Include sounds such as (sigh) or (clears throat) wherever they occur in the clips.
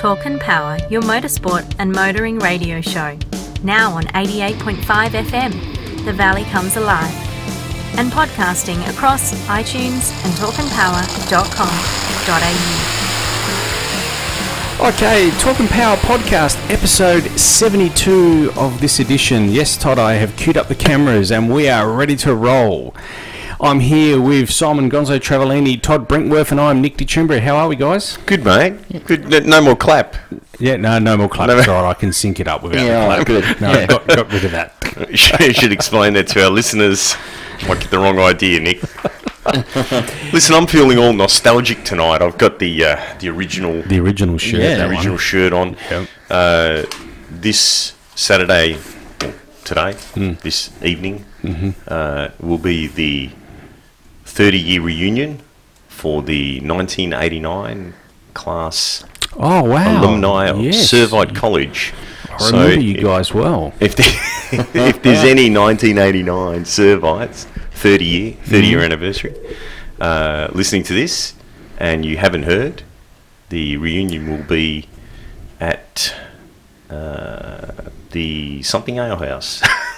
Talk and Power, your motorsport and motoring radio show. Now on 88.5 FM, The Valley Comes Alive. And podcasting across iTunes and talkandpower.com.au. Okay, Talk and Power podcast, episode 72 of this edition. Yes, Todd, I have queued up the cameras and we are ready to roll. I'm here with Simon Gonzo Travellini, Todd Brinkworth, and I'm Nick DeChimbri. How are we, guys? Good, mate. Good. No- No more clap. Yeah, no, no more clap. No- It's all right, I can sync it up without Yeah, the clap. good. No, Yeah. got, got rid of that. (laughs) you should explain that to our listeners. Might get the wrong idea, Nick. (laughs) Listen, I'm feeling all nostalgic tonight. I've got the uh, the original The original shirt. the original one. shirt on. Yep. Uh, this Saturday, today, Hmm. this evening, Mm-hmm. uh, will be the 30 year reunion for the 1989 class Oh, wow. alumni of yes. Servite College. I remember you guys well. If, there, (laughs) if there's any 1989 Servites, 30 year, 30 year anniversary, uh, listening to this, and you haven't heard, the reunion will be at uh, the something ale house, (laughs)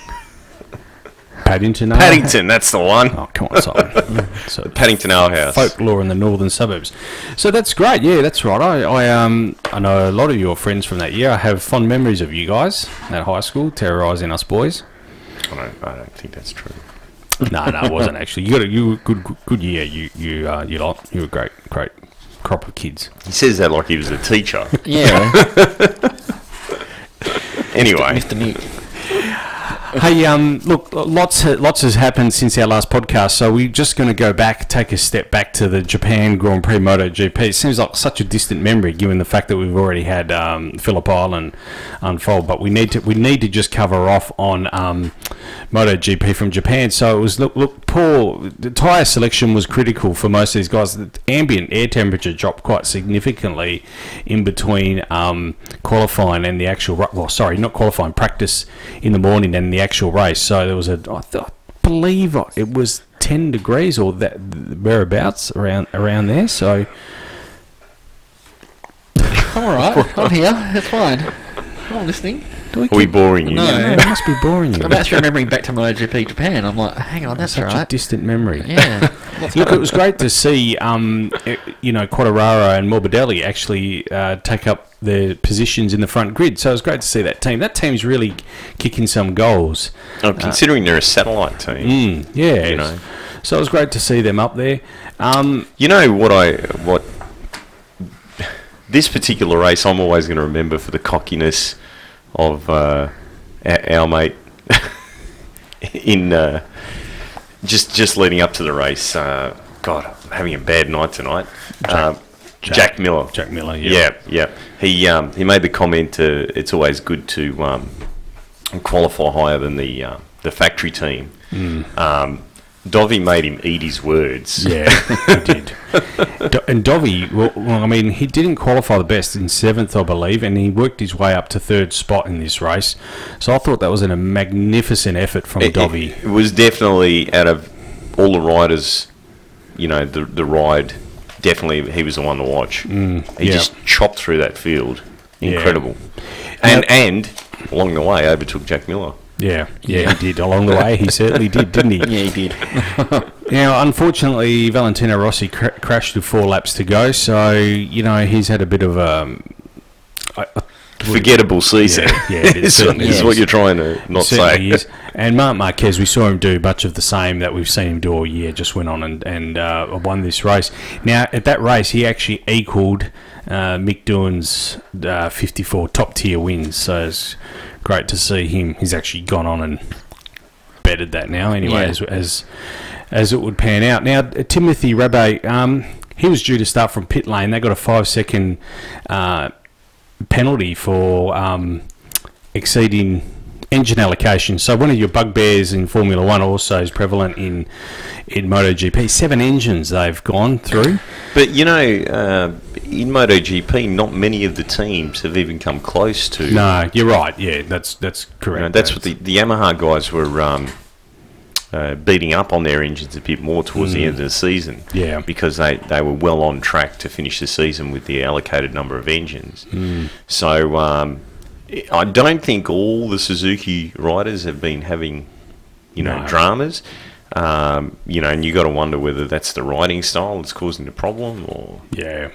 Paddington. Ale? Paddington. That's the one. Oh, come on, Simon. (laughs) so, Paddington Ale House. folklore in the northern suburbs. So that's great. Yeah, that's right. I, I um I know a lot of your friends from that year. I have fond memories of you guys at high school terrorising us boys. I don't, I don't think that's true. no, no, it wasn't actually. You got a you were good good- good year. You you uh, you lot. You were great great crop of kids. He says that like he was a teacher. Yeah, (laughs) Anyway, Mr. Nick. Hey, um, look, lots lots has happened since our last podcast, so we're just going to go back, take a step back to the Japan Grand Prix MotoGP. It seems like such a distant memory, given the fact that we've already had um, Phillip Island unfold. But we need to we need to just cover off on um, MotoGP from Japan. So it was look look poor. The tyre selection was critical for most of these guys. The ambient air temperature dropped quite significantly in between um, qualifying and the actual well, sorry, not qualifying practice in the morning and the actual race. So there was a I, th- I believe it was ten degrees or that whereabouts around around there. So I'm alright. I'm here. That's fine. I'm listening. Do are we boring you? No. Yeah, it must be boring (laughs) you. I'm actually remembering back to MotoGP Japan. I'm like, hang on, that's Such a right. distant memory. Yeah. (laughs) Look, it was great to see, um, eh, you know, Quartararo and Morbidelli actually uh, take up their positions in the front grid. So it was great to see that team. That team's really kicking some goals. Oh, considering they're a satellite team. Mm, yeah, You know. So it was great to see them up there. Um, You know what I what this particular race I'm always going to remember for the cockiness of uh, our, mate (laughs) in uh, just just leading up to the race. Uh, God, I'm having a bad night tonight. Jack, Jack- Jack, Miller. Jack Miller, yeah. Yeah, yeah. He um, he made the comment. Uh, it's always good to um, qualify higher than the uh, the factory team. Um, Dovi made him eat his words. Yeah, he did. Do- and Dovi, well, well, I mean, he didn't qualify the best in seventh, I believe, and he worked his way up to third spot in this race. So I thought that was a magnificent effort from It, Dovi. it, it was definitely out of all the riders, you know, the the ride. Definitely, he was the one to watch. Mm, he yeah. just chopped through that field, Yeah. incredible. And and along the way, overtook Jack Miller. Yeah, yeah, he did. Along the way, he (laughs) certainly did, didn't he? yeah, he did. (laughs) Now, unfortunately, Valentino Rossi cra- crashed with four laps to go, so you know he's had a bit of a. I- I- Forgettable season. Yeah, yeah, it is, (laughs) certainly is is. what you're trying to not certainly say. is. And Marc Marquez, we saw him do much of the same that we've seen him do all year. Just went on and and uh, won this race. Now, at that race, he actually equalled uh, Mick Doohan's uh, 54 top tier wins. So it's great to see him. He's actually gone on and bettered that now. Anyway, Yeah. as, as as it would pan out. Now, Timothy Rabe, um, he was due to start from pit lane. They got a five second uh, penalty for um, exceeding engine allocation. So one of your bugbears in Formula One also is prevalent in in MotoGP. Seven engines they've gone through. But you know, uh, in MotoGP, not many of the teams have even come close to. No, you're right. Yeah, that's that's correct. You know, that's what the, the Yamaha guys were um, uh, beating up on their engines a bit more towards the end of the season. Mm. Yeah. because they, they were well on track to finish the season with the allocated number of engines. Mm. So um, I don't think all the Suzuki riders have been having, you know, No. dramas. Um, you know, and you got to wonder whether that's the riding style that's causing the problem, or Yeah,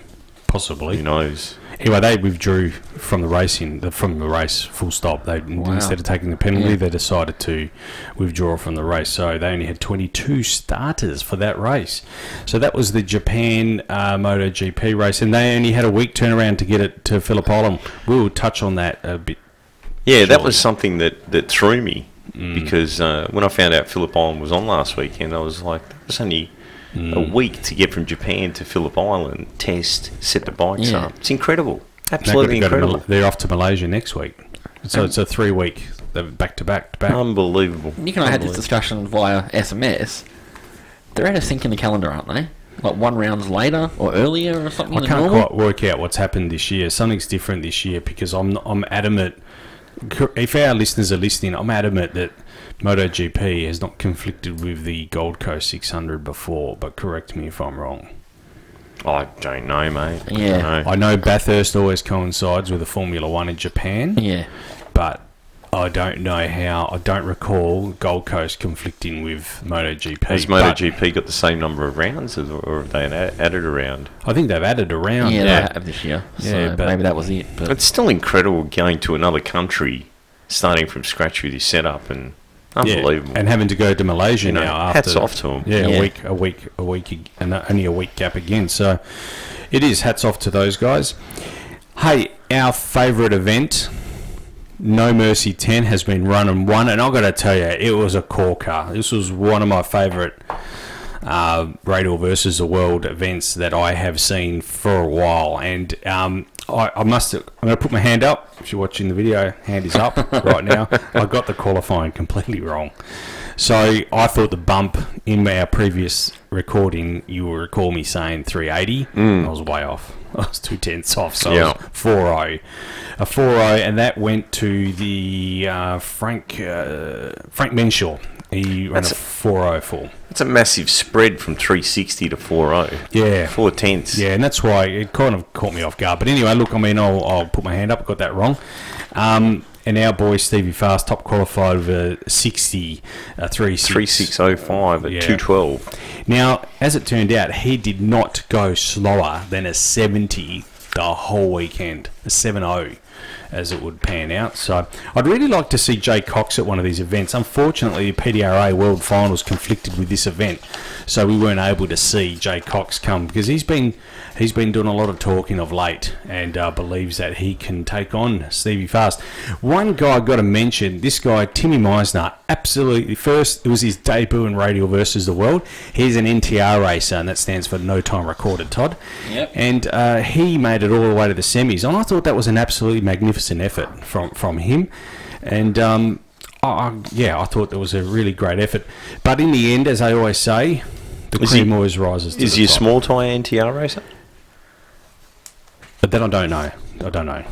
possibly. who knows. Anyway, they withdrew from the racing, from the race, full stop. They instead of taking the penalty, Yeah. they decided to withdraw from the race. So they only had 22 starters for that race. So that was the Japan uh, MotoGP race, and they only had a week turnaround to get it to Phillip Island. We'll touch on that a bit. Yeah, that was something that, that threw me Mm. because uh, when I found out Phillip Island was on last weekend, I was like, it was only a Mm. week to get from Japan to Phillip Island, test, set the bikes Yeah. up. It's incredible. They're Absolutely gonna go to incredible. Mal- they're off to Malaysia next week. So it's a three week, back to back to back. Unbelievable. Nick and I had this discussion via SMS. They're out of sync in the calendar, aren't they? Like one rounds later or earlier or something I can't normal? quite work out what's happened this year. Something's different this year because I'm I'm adamant. If our listeners are listening, I'm adamant that MotoGP has not conflicted with the Gold Coast 600 before. But correct me if I'm wrong. I don't know, mate. I Yeah. don't know. I know Bathurst always coincides with the Formula One in Japan, Yeah. but I don't know how. I don't recall Gold Coast conflicting with MotoGP. Has but MotoGP got the same number of rounds, or or have they added a round? I think they've added a round. Yeah, Yeah. they have this year. Yeah, So but- maybe that was it. But It's still incredible going to another country, starting from scratch with your setup, and Yeah, unbelievable. and having to go to Malaysia You know, now. After, hats off to 'em. Yeah, Yeah. a week, a week, a week, and only a week gap again. So it is hats off to those guys. Hey, our favourite event, No Mercy 10, has been run and won, and I've got to tell you, it was a corker. This was one of my favourite uh, Radial versus the World events that I have seen for a while, and um, I, I must. I'm going to put my hand up. If you're watching the video, hand is up (laughs) right now. I got the qualifying completely wrong. So I thought the bump in our previous recording, you will recall me saying 380. I was way off. (laughs) I was two tenths off, so Yeah. it was 4 a 4 and that went to the uh, Frank uh, Frank Menshaw. He ran That's a 404. It's a massive spread from 360 to 40. Yeah. Four tenths. Yeah, and that's why it kind of caught me off guard. But anyway, look, I mean, I'll, I'll put my hand up. I Got that wrong. Um, and our boy Stevie Fast top qualified with a 60, uh, 36. 3605 at Yeah. 212. Now, as it turned out, he did not go slower than a 70 the whole weekend, a 7 as it would pan out. So I'd really like to see Jay Cox at one of these events. Unfortunately, the PDRA World Finals conflicted with this event, so we weren't able to see Jay Cox come because he's been he's been doing a lot of talking of late and uh, believes that he can take on Stevie Fast. One guy I got to mention, this guy Timmy Meisner, absolutely first. It was his debut in Radial versus the World. He's an NTR racer, and that stands for No Time Recorded. Todd, Yep. and uh, he made it all the way to the semis, and I thought that was an absolutely magnificent effort from from him, and. Um, I, I- yeah, I thought that was a really great effort, but in the end, as I always say, the Is cream he- always rises. To Is the he a small tyre NTR racer? But then I don't know. I don't know.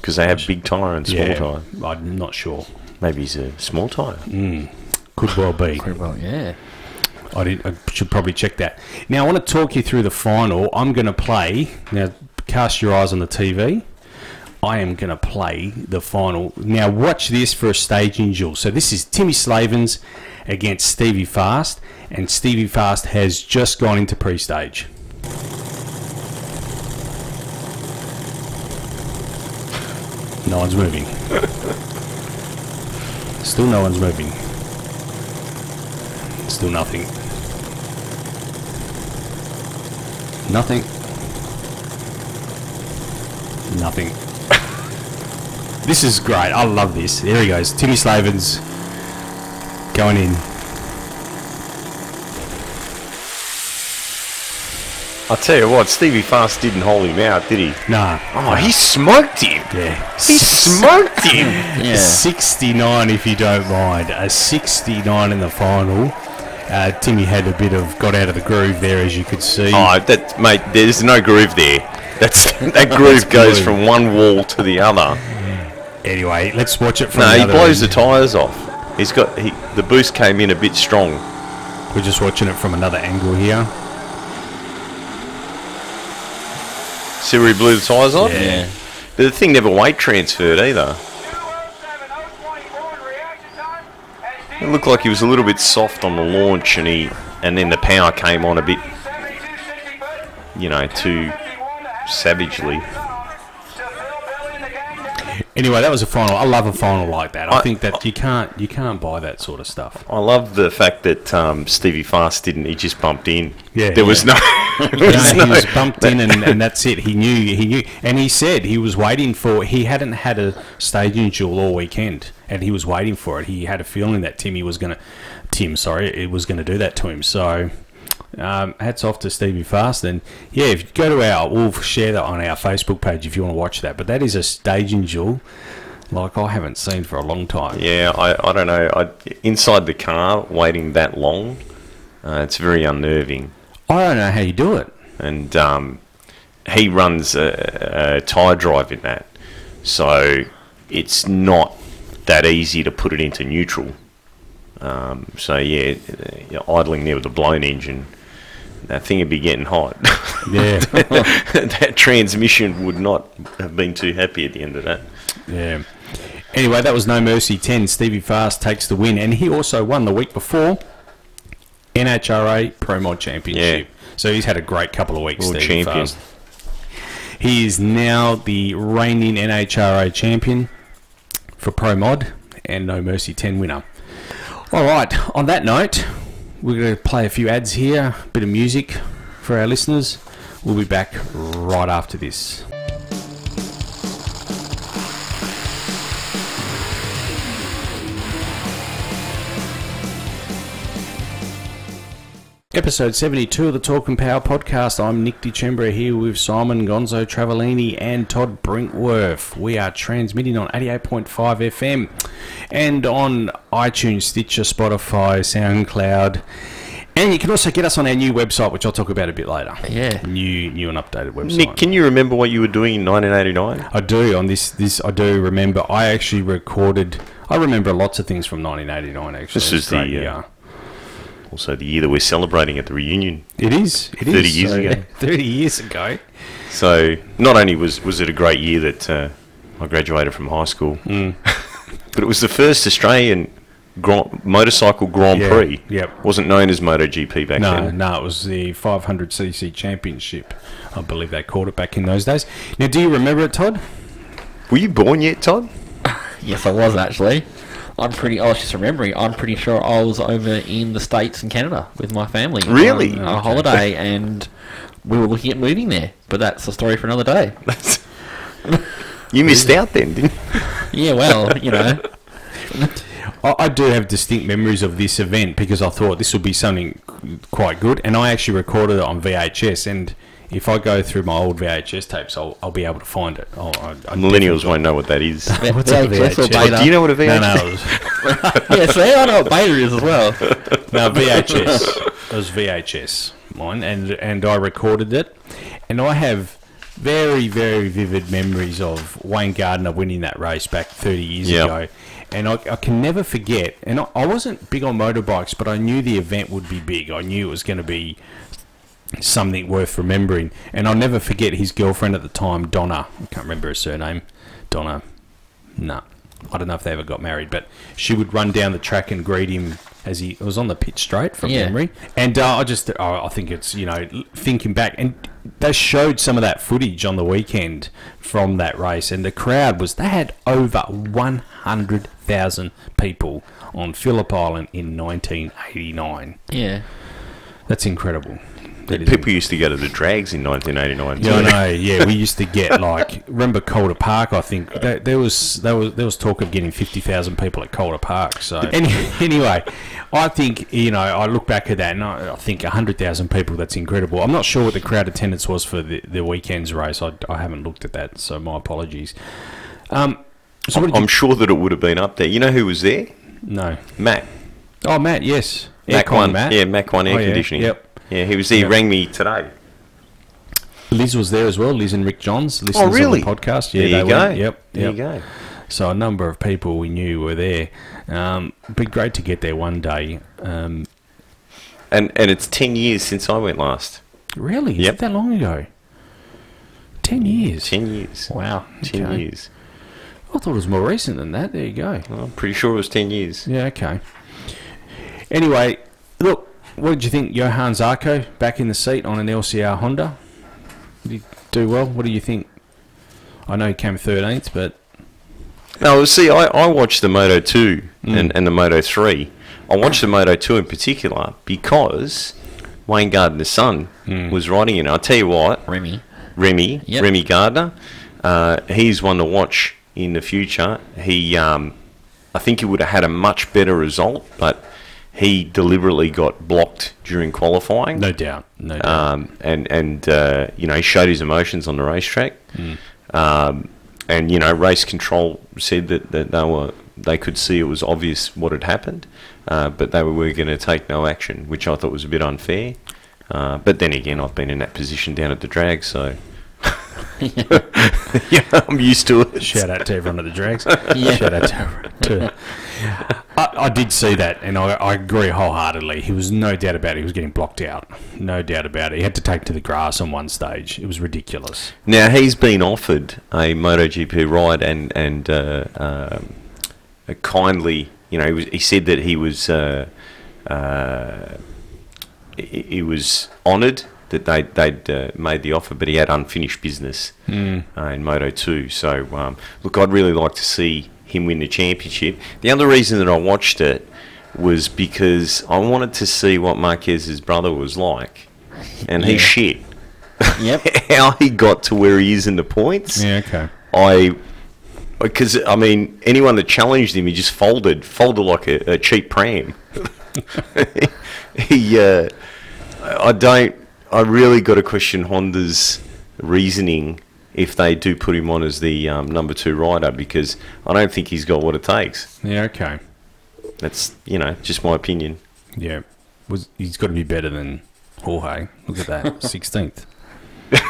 Because they have big tyre and small yeah, tyre. I'm not sure. Maybe he's a small tyre. Could well be. Pretty well, yeah. I, did, I should probably check that. Now, I want to talk you through the final. I'm going to play. Now, cast your eyes on the TV. I am going to play the final. Now, watch this for a staging duel. So, this is Timmy Slavens against Stevie Fast, and Stevie Fast has just gone into pre stage. No one's moving. (laughs) Still no one's moving. Still nothing. Nothing. Nothing. This is great. I love this. There he goes. Timmy Slavens going in. I'll tell you what, Stevie Fast didn't hold him out, did he? Nah. Oh, he smoked him. Yeah. He smoked him. (laughs) Yeah. 69 if you don't mind. A 69 in the final. Uh, Timmy had a bit of got out of the groove there, as you could see. Oh, that mate, there's no groove there. That's (laughs) that (laughs) groove goes from one wall to the other. Anyway, let's watch it from another. No, he blows end. the tyres off. He's got he, the boost came in a bit strong. We're just watching it from another angle here. See where he blew the tyres on? Yeah. But the thing never weight transferred either. It looked like he was a little bit soft on the launch, and he, and then the power came on a bit, you know, too savagely. Anyway, that was a final. I love a final like that. I, I- think that you can't you can't buy that sort of stuff. I love the fact that um, Stevie Fast didn't. He just bumped in. Yeah, there was no. (laughs) there was know, no- he was bumped in, and, and that's it. He knew, he knew, and he said he was waiting for. He hadn't had a staging duel all weekend, and he was waiting for it. He had a feeling that Timmy was going to, Tim, sorry, it was going to do that to him. So, um, hats off to Stevie Fast. And yeah, if you go to our, we'll share that on our Facebook page if you want to watch that. But that is a staging duel like I haven't seen for a long time. Yeah, I, I don't know. I, inside the car, waiting that long, uh, it's very unnerving. I don't know how you do it. And um, he runs a, a tyre drive in that, so it's not that easy to put it into neutral. Um, so yeah, you're idling there with a blown engine, that thing would be getting hot. Yeah, (laughs) that transmission would not have been too happy at the end of that. yeah. Anyway, that was No Mercy 10. Stevie Fast takes the win, and he also won the week before NHRA Pro Mod Championship. Yeah. So he's had a great couple of weeks. World Stevie champion. Fast. He is now the reigning NHRA champion for Pro Mod and No Mercy 10 winner. All right, on that note, we're going to play a few ads here, a bit of music for our listeners. We'll be back right after this. Episode 72 of the Talk and Power podcast. I'm Nick DeChembra here with Simon Gonzo Travellini and Todd Brinkworth. We are transmitting on 88.5 FM and on iTunes, Stitcher, Spotify, SoundCloud. And you can also get us on our new website, which I'll talk about a bit later. Yeah. New, new and updated website. Nick, can you remember what you were doing in 1989? I do on this. This I do remember. I actually recorded. I remember lots of things from 1989. Actually, This is the, great, uh, yeah. Also, the year that we're celebrating at the reunion. It is. It is 30 years So, ago. (laughs) 30 years ago. So, not only was was it a great year that uh, I graduated from high school, Mm. (laughs) but it was the first Australian Grand, motorcycle Grand Yeah, Prix. yep. Wasn't known as MotoGP back No, then. no, it was the 500cc championship. I believe they called it back in those days. Now, do you remember it, Todd? Were you born yet, Todd? (laughs) Yes, I was actually. I'm pretty. Oh, I was just remembering. I'm pretty sure I was over in the states and Canada with my family. Really? on a Okay. holiday, and we were looking at moving there. But that's a story for another day. (laughs) you missed out then, didn't you? (laughs) Yeah, well, you know. (laughs) I, I do have distinct memories of this event because I thought this would be something quite good, and I actually recorded it on VHS. And if I go through my old VHS tapes, I'll, I'll be able to find it. I'll, I, I Millennials won't know what that is. (laughs) What's a VHS or Oh, beta. do you know what a VHS No, no, it was, (laughs) (laughs) yeah, see, I know what beta is as well. no VHS. It was VHS mine, and and I recorded it, and I have very very vivid memories of Wayne Gardner winning that race back 30 years Yep. ago. And I, I can never forget. And I, I wasn't big on motorbikes, but I knew the event would be big. I knew it was going to be something worth remembering. And I'll never forget his girlfriend at the time, Donna. I can't remember her surname. Donna. No. I don't know if they ever got married, but she would run down the track and greet him as he was on the pit straight from Yeah. memory. And uh, I just, oh, I think it's, you know, thinking back, and they showed some of that footage on the weekend from that race, and the crowd was, they had over 100,000 people on Phillip Island in 1989. Yeah. That's incredible. That People used to go to the drags in 1989. yeah, I know. Yeah, we used to get like remember Calder Park. I think there, there was there was there was talk of getting fifty thousand people at Calder Park. So any, anyway, I think you know I look back at that and I, I think hundred thousand people. That's incredible. I'm not sure what the crowd attendance was for the, the weekend's race. I, I haven't looked at that, so my apologies. Um, so did you, I'm sure that it would have been up there. You know who was there? no. Matt. Oh, Matt. Yes. Mac One. Matt. Yeah, Mac One Air Oh, yeah. Conditioning. Yep. Yeah, he was. He rang me today. Liz was there as well. Liz and Rick Johns. Listeners Oh, really? On the podcast. Yeah, there you they go. went. Yep. There yep. you go. So a number of people we knew were there. Um, be great to get there one day. Um, and and it's ten years since I went last. Really? Is Yep. it that long ago? Ten years. Ten years. Wow. Ten Okay. years. I thought it was more recent than that. There you go. Well, I'm pretty sure it was ten years. Yeah, okay. Anyway, look, what did you think? Johann Zarco back in the seat on an LCR Honda. Did he do well? What do you think? I know he came 13th, but No, see, I, I watched the Moto 2 Mm. and, and the Moto 3. I watched the Moto 2 in particular because Wayne Gardner's son Mm. was riding in it. I'll tell you what, Remy. Remy, Yep. Remy Gardner, uh, he's one to watch in the future. He, um, I think he would have had a much better result, but he deliberately got blocked during qualifying. no doubt. No doubt. um, and and uh, you know he showed his emotions on the racetrack, um, and you know race control said that, that they were they could see it was obvious what had happened, uh, but they were, going to take no action, which I thought was a bit unfair. Uh, but then again, I've been in that position down at the drag, so (laughs) (laughs) (laughs) (laughs) yeah, I'm used to it. Shout out to everyone at the drags. (laughs) Yeah. Shout out to. to I, I did see that, and I, I agree wholeheartedly. He was no doubt about it. He was getting blocked out. No doubt about it. He had to take to the grass on one stage. It was ridiculous. Now he's been offered a MotoGP ride, and and uh, um, a kindly, you know, he, was, he said that he was uh, uh, he, he was honoured that they they'd uh, made the offer, but he had unfinished business uh, in Moto Two. So um, look, I'd really like to see him win the championship. The other reason that I watched it was because I wanted to see what Marquez's brother was like, and he's shit Yep. (laughs) how he got to where he is in the points. Yeah. Okay. I because I mean anyone that challenged him, he just folded, folded like a, a cheap pram. (laughs) he, uh, I don't. I really got to question Honda's reasoning if they do put him on as the um, number two rider because I don't think he's got what it takes. Yeah. Okay. That's you know just my opinion. Yeah. Was he's got to be better than Jorge? Look at that, (laughs) sixteenth. (laughs) got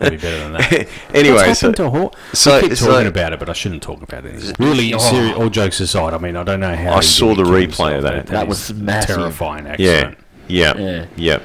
to be better than that. (laughs) anyway, so to Jorge? so- I keep so- talking about it, but I shouldn't talk about it. Really, Oh. seri- all jokes aside, I mean, I don't know how. I saw the replay of that. That was massive. terrifying. yeah, Accident. yeah, Yeah.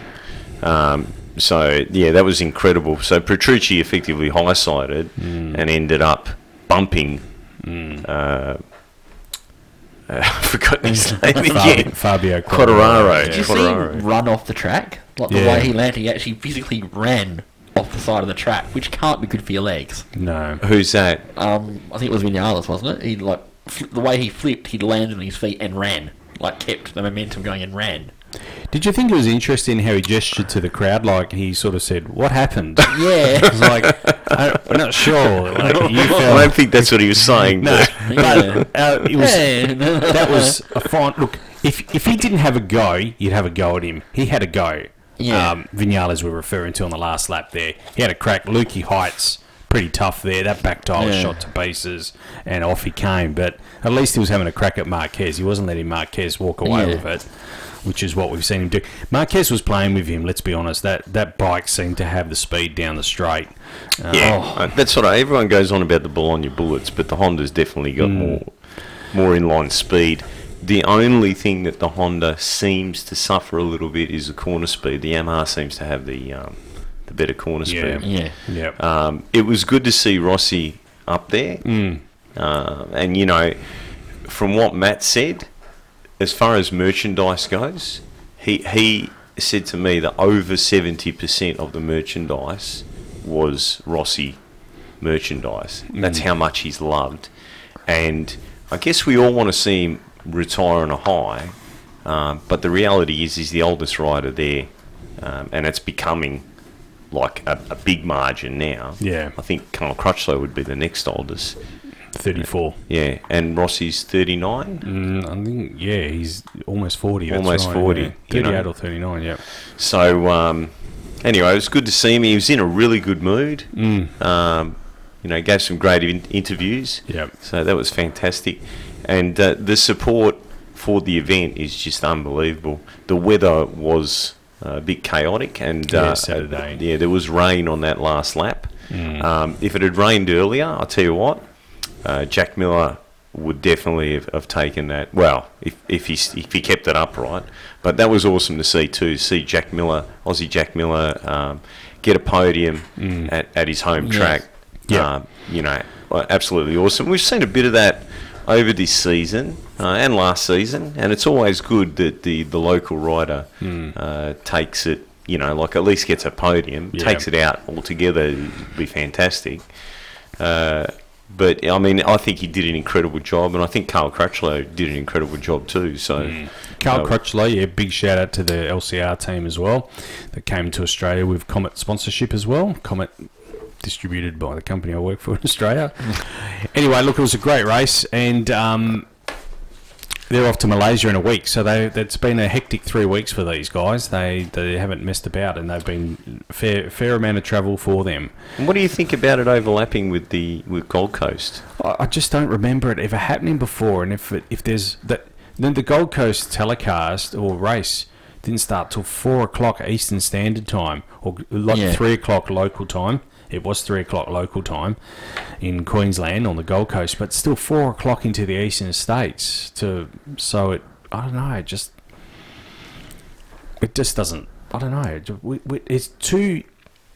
Yep. Um, so yeah, that was incredible. So Petrucci effectively high sided Mm. and ended up bumping. Uh, uh, (laughs) I forgot his (laughs) name Fabio, again. Fabio Quartararo. Did you see him run off the track? Like the Yeah. way he landed, he actually physically ran off the side of the track, which can't be good for your legs. No. Who's that? Um, I think it was Vinales, wasn't it? He like fl- the way he flipped, he landed on his feet and ran, like kept the momentum going and ran. Did you think it was interesting how he gestured to the crowd? Like he sort of said, "What happened?" (laughs) Yeah. (laughs) I was like, I- "I'm not sure." Like (laughs) you I don't think that's what he was saying. No, but- uh, it was Hey. that was a fine look. If if he didn't have a go, you'd have a go at him. He had a go. Yeah. Um, Vinales we're referring to on the last lap there. He had a crack. Lukey Heights pretty tough there. That back tire was Yeah. shot to pieces, and off he came. But at least he was having a crack at Marquez. He wasn't letting Marquez walk away Yeah. with it, which is what we've seen him do. Marquez was playing with him. Let's be honest. That that bike seemed to have the speed down the straight. Uh, yeah, uh, that's what I, everyone goes on about the Bologna bullets, but the Honda's definitely got more more inline speed. The only thing that the Honda seems to suffer a little bit is the corner speed. The Yamaha seems to have the um, the better corner Yeah. speed. yeah. yeah. Um, it was good to see Rossi up there, Mm. uh, and you know, from what Matt said, as far as merchandise goes, he he said to me that over seventy percent of the merchandise was Rossi merchandise. That's how much he's loved, and I guess we all want to see him retire on a high. Um, but the reality is, he's the oldest rider there, um, and it's becoming like a, a big margin now. Yeah. I think Carl Crutchlow would be the next oldest. Thirty-four. Yeah, and Rossi's 39. Mm, I think yeah, he's almost forty. Almost right, 40, yeah. you Thirty-eight know. or thirty-nine. Yeah. So, um, anyway, it was good to see him. He was in a really good mood. Mm. Um, you know, gave some great in- interviews. Yep. So that was fantastic. And uh, the support for the event is just unbelievable. The weather was uh, a bit chaotic, and Yeah, uh, Saturday. yeah, there was rain on that last lap. Mm. Um, if it had rained earlier, I'll tell you what, uh, Jack Miller would definitely have, have taken that. Well, if if he if he kept it upright, but that was awesome to see too. See Jack Miller, Aussie Jack Miller, um, get a podium at, at his home Yes. track. Yeah. Um, you know, absolutely awesome. We've seen a bit of that over this season uh, and last season, and it's always good that the, the local rider uh, takes it. You know, like at least gets a podium, Yeah. takes it out altogether. It'd be fantastic. Uh, but I mean, I think he did an incredible job, and I think Carl Crutchlow did an incredible job too. So, Carl uh, Crutchlow, yeah, big shout out to the LCR team as well that came to Australia with Comet sponsorship as well. Comet distributed by the company I work for in Australia. (laughs) anyway, look, it was a great race, and um, they're off to Malaysia in a week. So they it's been a hectic three weeks for these guys. They they haven't messed about, and they've been fair fair amount of travel for them. and what do you think about it overlapping with the with Gold Coast? I, I just don't remember it ever happening before. And if it, if there's that, then the Gold Coast telecast or race didn't start till four o'clock Eastern Standard Time, or like Yeah. three o'clock local time. It was three o'clock local time in Queensland on the Gold Coast, but still four o'clock into the eastern states. To so it, I don't know, it just it just doesn't. I don't know. we- we- It's too.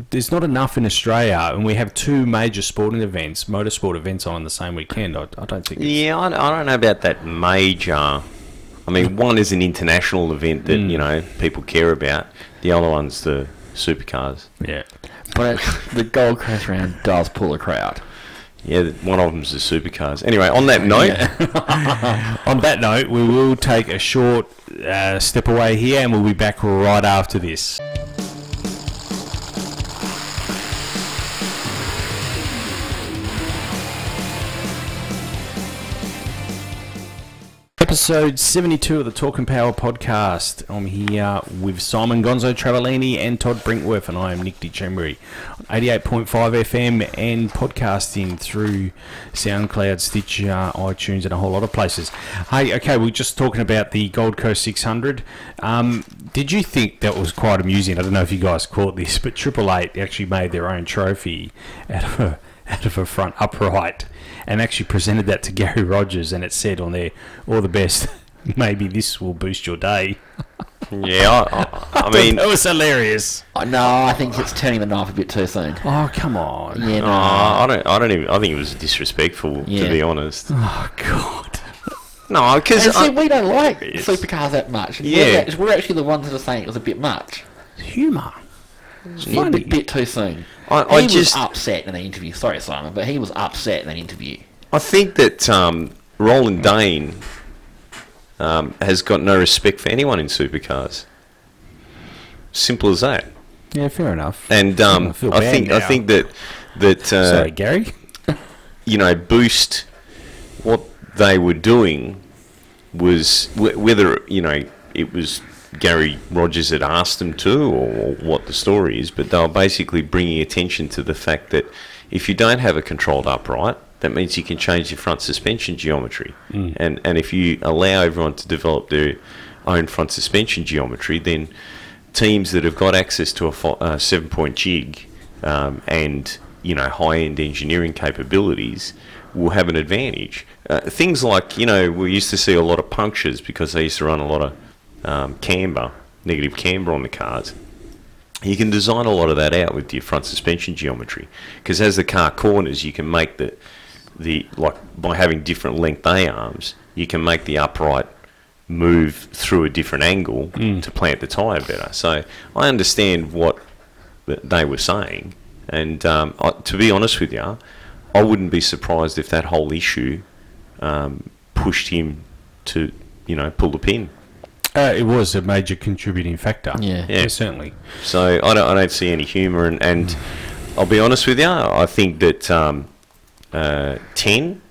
There's not enough in Australia, and we have two major sporting events, motorsport events on the same weekend. I, I don't think. It's, Yeah, I, I don't know about that major. I mean, one is an international event that mm. you know people care about. The other one's the supercars. yeah. But the Gold Coast round does pull a crowd. Yeah, one of them's the supercars. Anyway, on that note, (laughs) On that note, we will take a short uh, step away here, and we'll be back right after this. Episode 72 of the Talk and Power podcast. I'm here with Simon Gonzo Travellini and Todd Brinkworth, and I am Nick DeChembry. 88.5 FM and podcasting through SoundCloud, Stitcher, iTunes, and a whole lot of places. Hey, okay, we are just talking about the Gold Coast 600. Um, did you think that was quite amusing? I don't know if you guys caught this, but Triple Eight actually made their own trophy out of a, out of a front upright and actually presented that to Gary (laughs) Rogers, and it said on there, "All the best. (laughs) Maybe this will boost your day." yeah, I, I, (laughs) I mean, that was hilarious. No, I think it's turning the knife a bit too soon. Oh come on! Yeah, no. uh, I don't, I don't even. I think it was disrespectful Yeah. to be honest. Oh god! No, because And see, we don't like Yes. supercars that much. Yeah. We're, we're actually the ones that are saying it was a bit much. Humor. It's Yeah, a funny. bit, bit too soon. I, I he just, was upset in the interview. Sorry, Simon, but he was upset in that interview. I think that um, Roland Dane um, has got no respect for anyone in supercars. Simple as that. Yeah, fair enough. And I um, feel I bad think I think that that uh, Sorry, Gary. (laughs) you know boost what they were doing was wh- whether you know it was Gary Rogers had asked them to or what the story is, but they were basically bringing attention to the fact that if you don't have a controlled upright, that means you can change your front suspension geometry, and and if you allow everyone to develop their own front suspension geometry, then teams that have got access to a fo- uh, seven point jig um, and you know high end engineering capabilities will have an advantage. Uh, things like you know we used to see a lot of punctures because they used to run a lot of um, camber, negative camber on the cars. You can design a lot of that out with your front suspension geometry because as the car corners, you can make the the like by having different length A arms, you can make the upright move through a different angle to plant the tyre better. So I understand what they were saying, and um, I, to be honest with you, I wouldn't be surprised if that whole issue um, pushed him to you know pull the pin. Uh, it was a major contributing factor. Yeah. Yeah. certainly. So I don't, I don't see any humour, and, and I'll be honest with you, I think that um, uh, ten,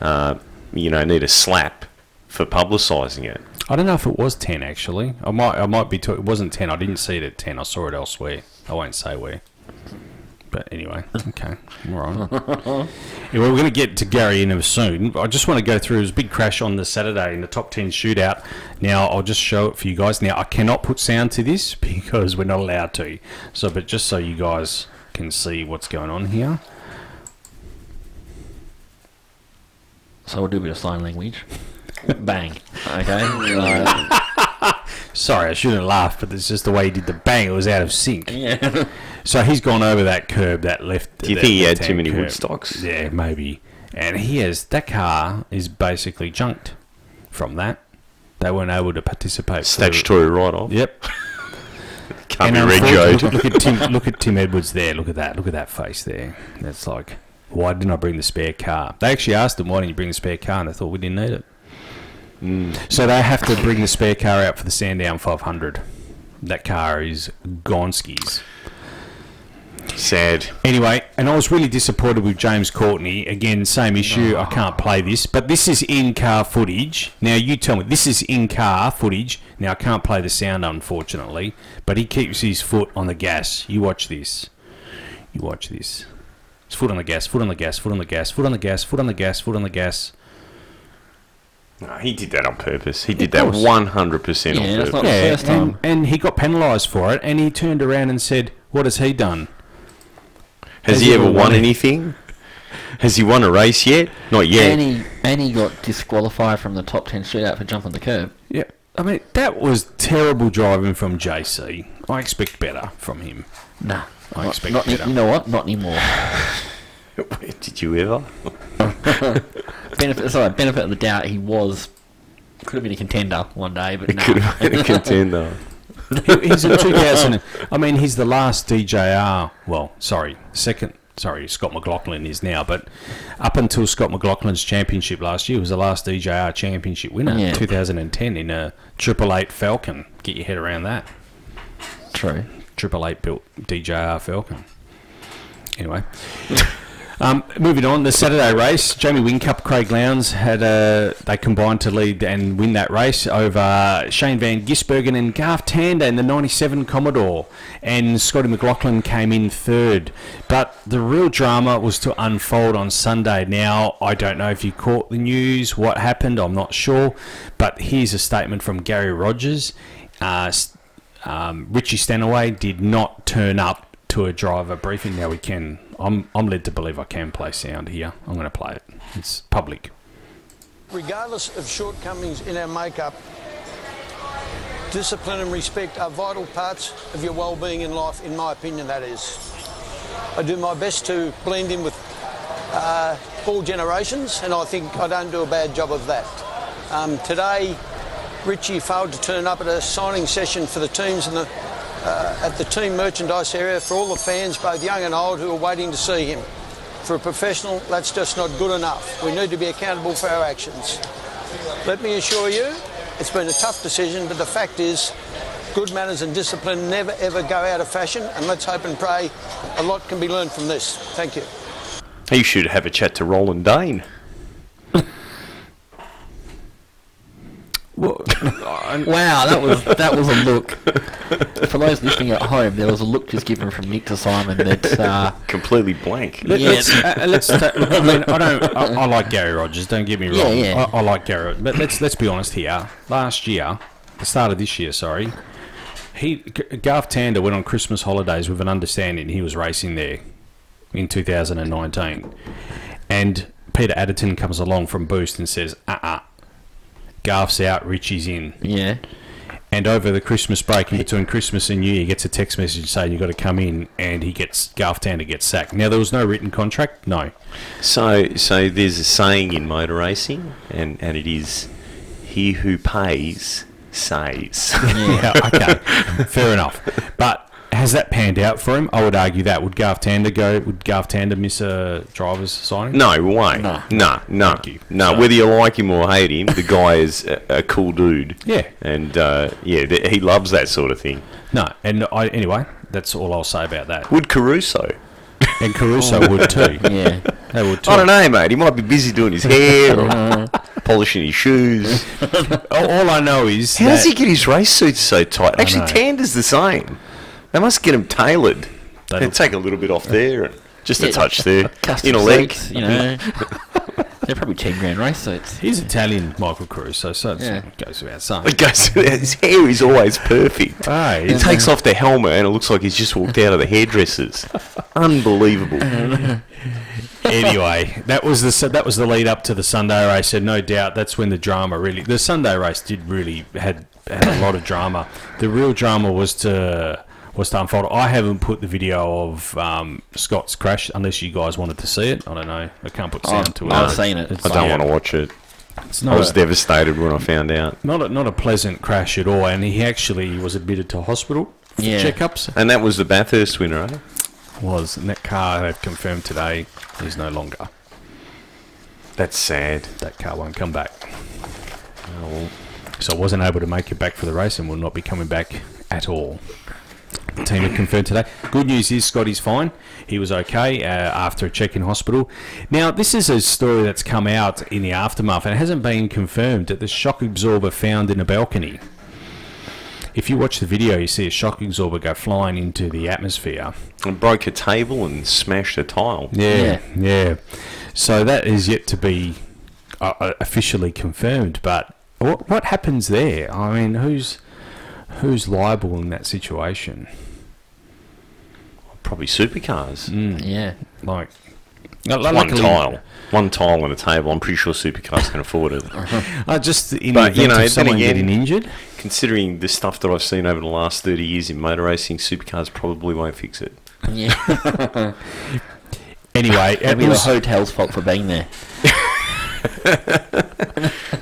uh, you know, need a slap for publicising it. I don't know if it was ten actually. I might I might be. To- it wasn't ten. I didn't see it at ten. I saw it elsewhere. I won't say where. But anyway, okay, all right. yeah, well, we're going to get to Gary in soon. I just want to go through. his big crash on the Saturday in the top ten shootout. Now I'll just show it for you guys. Now I cannot put sound to this (laughs) because we're not allowed to. So, but just so you guys can see what's going on here. so we'll do a bit of sign language. (laughs) Bang. Okay. Uh, Sorry, I shouldn't laugh, but it's just the way he did the bang. It was out of sync. yeah. (laughs) So he's gone over that curb, that left. Do you that think he had too many curb. Woodstocks? Yeah, maybe. And he has that car is basically junked from that. They weren't able to participate. for the- Statutory write-off. Yep. (laughs) Can't be unfortunately, regoed. look, look at Tim. (laughs) Look at Tim Edwards there. Look at that. Look at that face there. That's like, why didn't I bring the spare car? They actually asked him, why didn't you bring the spare car? And they thought we didn't need it. So they have to bring the spare car out for the Sandown 500. That car is Gonski's. Sad. Anyway, and I was really disappointed with James Courtney. Again, same issue. I can't play this, but this is in car footage. Now, you tell me, this is in car footage. Now, I can't play the sound, unfortunately, but he keeps his foot on the gas. You watch this. You watch this. His foot on the gas, foot on the gas, foot on the gas, foot on the gas, foot on the gas, foot on the gas. No, he did that on purpose. He did that course. 100% Yeah, on that's purpose. not- Yeah, first and, time. and he got penalised for it, and he turned around and said, "What has he done?" Has he ever won anything? Has he won a race yet? Not yet. And he and he got disqualified from the top ten shootout for jumping the curb. Yeah, I mean that was terrible driving from JC. I expect better from him. Nah. I not, expect not ni- better. You know what? Not anymore. (laughs) Did you ever? (laughs) benefit, sorry, benefit of the doubt. He was could have been a contender one day, but no. Could have been a contender. (laughs) He's a 2000. (laughs) I mean, he's the last DJR. Well, sorry, second. Sorry, Scott McLaughlin is now, but up until Scott McLaughlin's championship last year, he was the last DJR championship winner, Yeah. 2010 in a Triple Eight Falcon. Get your head around that. True. Triple Eight built DJR Falcon. Anyway, (laughs) um, moving on, the Saturday race, Jamie Whincup, Craig Lowndes had a they combined to lead and win that race over Shane Van Gisbergen and Garth Tander in the '97 Commodore, and Scotty McLaughlin came in third. But the real drama was to unfold on Sunday. Now I don't know if you caught the news, what happened, I'm not sure, but here's a statement from Gary Rogers. Uh, um, Richie Stanaway did not turn up to a driver briefing. Now we can. I'm I'm led to believe I can play sound here. I'm going to play it. It's public. Regardless of shortcomings in our makeup, discipline and respect are vital parts of your well-being in life, in my opinion, that is. I do my best to blend in with uh, all generations, and I think I don't do a bad job of that. Um, today, Richie failed to turn up at a signing session for the teams in the, uh, at the team merchandise area for all the fans, both young and old, who are waiting to see him. For a professional, that's just not good enough. We need to be accountable for our actions. Let me assure you, it's been a tough decision, but the fact is, good manners and discipline never ever go out of fashion, and let's hope and pray a lot can be learned from this. Thank you. You should have a chat to Roland Dane. (laughs) Wow, that was that was a look. For those listening at home, there was a look just given from Nick to Simon that uh, Completely blank. Let, Yeah. Let's, uh, let's ta- look, I mean, I don't. I, I like Gary Rogers. Don't get me wrong. Yeah, yeah. I, I like Gary, but let's let's be honest here. Last year, the start of this year, sorry, he G- Garth Tander went on Christmas holidays with an understanding he was racing there in 2019, and Peter Adderton comes along from Boost and says, "Uh, uh Garth's out, Richie's in." yeah, And over the Christmas break, in between Christmas and New Year, he gets a text message saying you've got to come in, and he gets Garth Tander gets sacked. Now there was no written contract, no. So, so there's a saying in motor racing, and, and it is, "He who pays saves." Yeah, okay, (laughs) fair enough. But has that panned out for him? I would argue that. Would Garth Tander go? Would Garth Tander miss a driver's signing? no way. No. no, no, Thank you. no. So- Whether you like him or hate him, the guy is a, a cool dude. Yeah. and uh, yeah, th- he loves that sort of thing. No. And I, anyway, that's all I'll say about that. Would Caruso? And Caruso would too. (laughs) yeah. They would too. I don't know, mate. He might be busy doing his hair or (laughs) polishing his shoes. All, (laughs) all I know is How does he get his race suits so tight? Actually, know. Tander's the same. They must get him tailored. They They look- take a little bit off there and just a Yeah. touch there (laughs) Custom in a leg. suits, you know. (laughs) They're probably ten grand race suits. he's Italian, Michael Caruso, so it's- Yeah. it goes without saying. It goes, (laughs) his hair is always perfect. Ah, He he's- takes off the helmet and it looks like he's just walked out of the hairdressers. Unbelievable. anyway, that was the that was the lead up to the Sunday race, and no doubt that's when the drama really. The Sunday race did really had had a lot of drama. The real drama was to was to unfold. I haven't put the video of um, Scott's crash unless you guys wanted to see it. I don't know. I can't put sound I've- to it. I've seen it. It's- I don't yeah. want to watch it. It's not I was a- devastated when I found out. not a, not a pleasant crash at all, and he actually was admitted to hospital for Yeah. checkups. And that was the Bathurst winner, eh? Was and that car they've confirmed today is no longer. That's sad. That car won't come back. Oh, So I wasn't able to make it back for the race and will not be coming back at all. The team have confirmed today. Good news is Scotty's fine. He was okay uh, after a check in hospital. Now, this is a story that's come out in the aftermath and it hasn't been confirmed that the shock absorber found in a balcony. If you watch the video, you see a shock absorber go flying into the atmosphere. and broke a table and smashed a tile. Yeah, yeah. So that is yet to be uh, uh, officially confirmed. But what what happens there? I mean, who's who's liable in that situation? Probably supercars. Mm, Yeah. like One luckily- tile. One tile on a table. I'm pretty sure supercars can afford it. (laughs) Uh, just in But, the you know, of then someone again- getting injured. Considering the stuff that I've seen over the last 30 years in motor racing, supercars probably won't fix it. Yeah. (laughs) Anyway, it Maybe the hotel's fault for being there. (laughs)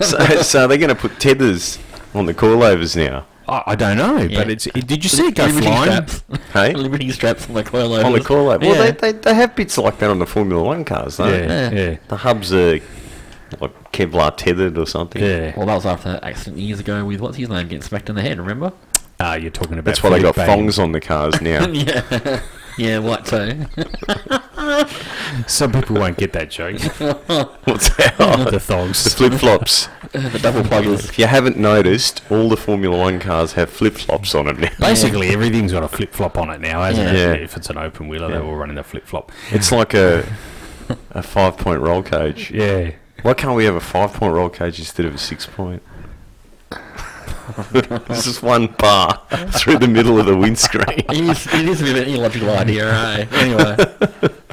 so, so they're going to put tethers on the coilovers now. I, I don't know, Yeah. but it's. It, did you see it go Liberty flying? straps. (laughs) Hey? Liberty straps on the coilovers. On the coilover. Well, Yeah. they, they, they have bits like that on the Formula One cars, though. Yeah, Yeah. yeah, The hubs are like Kevlar tethered or something. yeah. Well, that was after that accident years ago with what's his name getting smacked in the head. Remember? Ah, you're talking about. That's why they got Philippe Bain. thongs on the cars now. (laughs) yeah. (laughs) yeah. What so? Some people won't get that joke. (laughs) What's that? Oh, the the flip flops. the double pluggers. If you haven't noticed, all the Formula One cars have flip flops on them now. Basically, everything's got a flip flop on it now, hasn't Yeah. it? Yeah. If it's an open wheeler, they're all running a flip flop. It's like a a five point roll cage. Yeah. Why can't we have a five point roll cage instead of a six point? (laughs) this is one bar through the middle of the windscreen. It is, it is a bit of an illogical idea, right? Anyway. (laughs)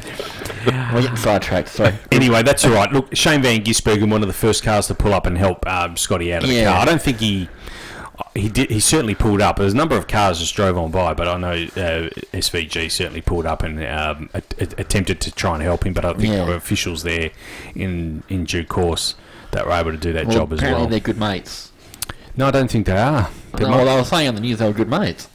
We're getting sidetracked, sorry. Anyway, that's all right. Look, Shane Van Gisbergen, one of the first cars to pull up and help um, Scotty out of the Yeah. car. I don't think he he did. He certainly pulled up. There's a number of cars just drove on by, but I know uh, SVG certainly pulled up and um, a- a- attempted to try and help him. But I think Yeah. there were officials there in in due course that were able to do that Well, job as apparently well. they're good mates. No, I don't think they are. They No, might- well, I was saying on the news they were good mates.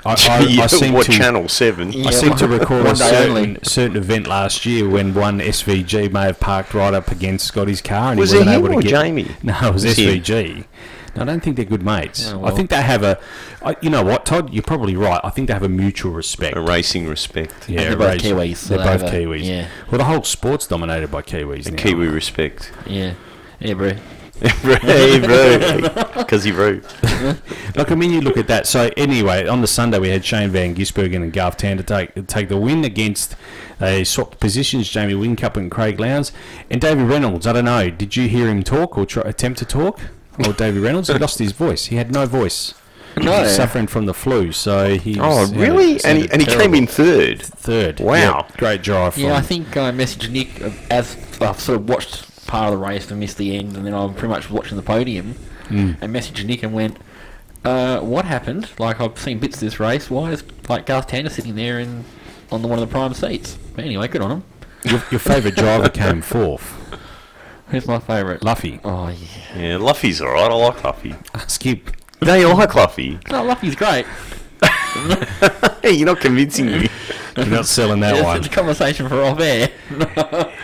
(laughs) I, I, Yeah, I seem what to, channel seven? I seem to recall a certain, certain event last year when one SVG may have parked right up against Scotty's car and Was he it wasn't him able or to get. Jamie? (laughs) No, it was Was him. SVG. No, I don't think they're good mates. Oh, I think they have a. I, you know what, Todd? You're probably right. I think they have a mutual respect. A racing respect. yeah, they're both race- Kiwis, so They're they both have a- Kiwis. yeah. Well, the whole sport's dominated by Kiwis A now. Kiwi respect. Yeah. Yeah, bro. Hey, bro. (laughs) (laughs) Because he wrote. (laughs) Look, I mean, you look at that. So anyway, on the Sunday we had Shane Van Gisbergen and Garth Tander take take the win against. They swapped positions, Jamie Whincup and Craig Lowndes, and David Reynolds. I don't know. Did you hear him talk or try, attempt to talk? Or David Reynolds? He lost his voice. He had no voice. No. He's suffering from the flu. So he. Oh, really? And he, and he came in third. third. Wow. Yeah, great drive. From, Yeah, I think I messaged Nick uh, as I've sort of watched part of the race and missed the end, and then I'm pretty much watching the podium. Mm. And messaged Nick and went, uh, "What happened? Like I've seen bits of this race. Why is like Garth Tander sitting there in on the, one of the prime seats?" But anyway, good on him. your, your favourite driver (laughs) came fourth. Who's my favourite? Luffy. Oh yeah. Yeah, Luffy's alright. I like Luffy. Skip. No, you like Luffy. No, Luffy's great. Hey, (laughs) you're not convincing me. You're not selling that It's, one. it's a conversation for off air.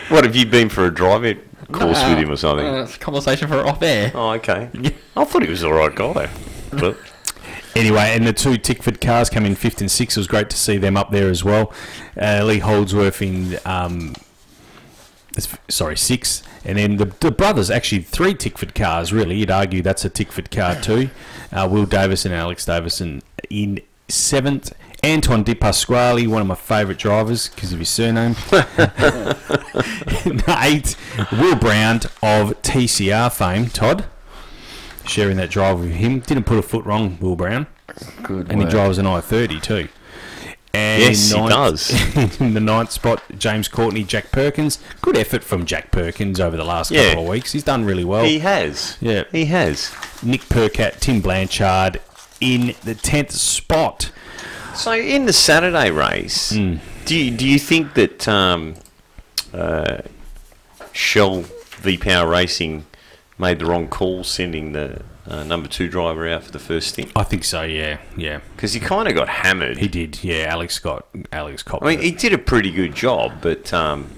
What, have you been for a driving course No, with him or something? uh, it's a conversation for off air. Oh, okay. (laughs) I thought he was the right guy. But Anyway, and the two Tickford cars come in fifth and sixth. It was great to see them up there as well. Uh, Lee Holdsworth in, um, sorry, sixth. And then the, the brothers, actually three Tickford cars, really. You'd argue that's a Tickford car too. Uh, Will Davison and Alex Davison in seventh. Anton De Pasquale, one of my favourite drivers because of his surname. (laughs) (laughs) Eight, Will Brown of TCR fame, Todd. Sharing that drive with him. Didn't put a foot wrong, Will Brown Good. and he drives an I thirty too. And Yes, he does. in (laughs) the ninth spot, James Courtney, Jack Perkins. Good effort from Jack Perkins over the last Yeah. couple of weeks. He's done really well. He has. Yeah. He has. Nick Percat, Tim Blanchard in the tenth spot. So in the Saturday race, Hmm. do you, do you think that um, uh, Shell V Power Racing made the wrong call sending the uh, number two driver out for the first thing? I think so. Yeah, yeah. Because he kind of got hammered. He did. Yeah, Alex Scott, Alex Cop. I mean, he did a pretty good job, but um,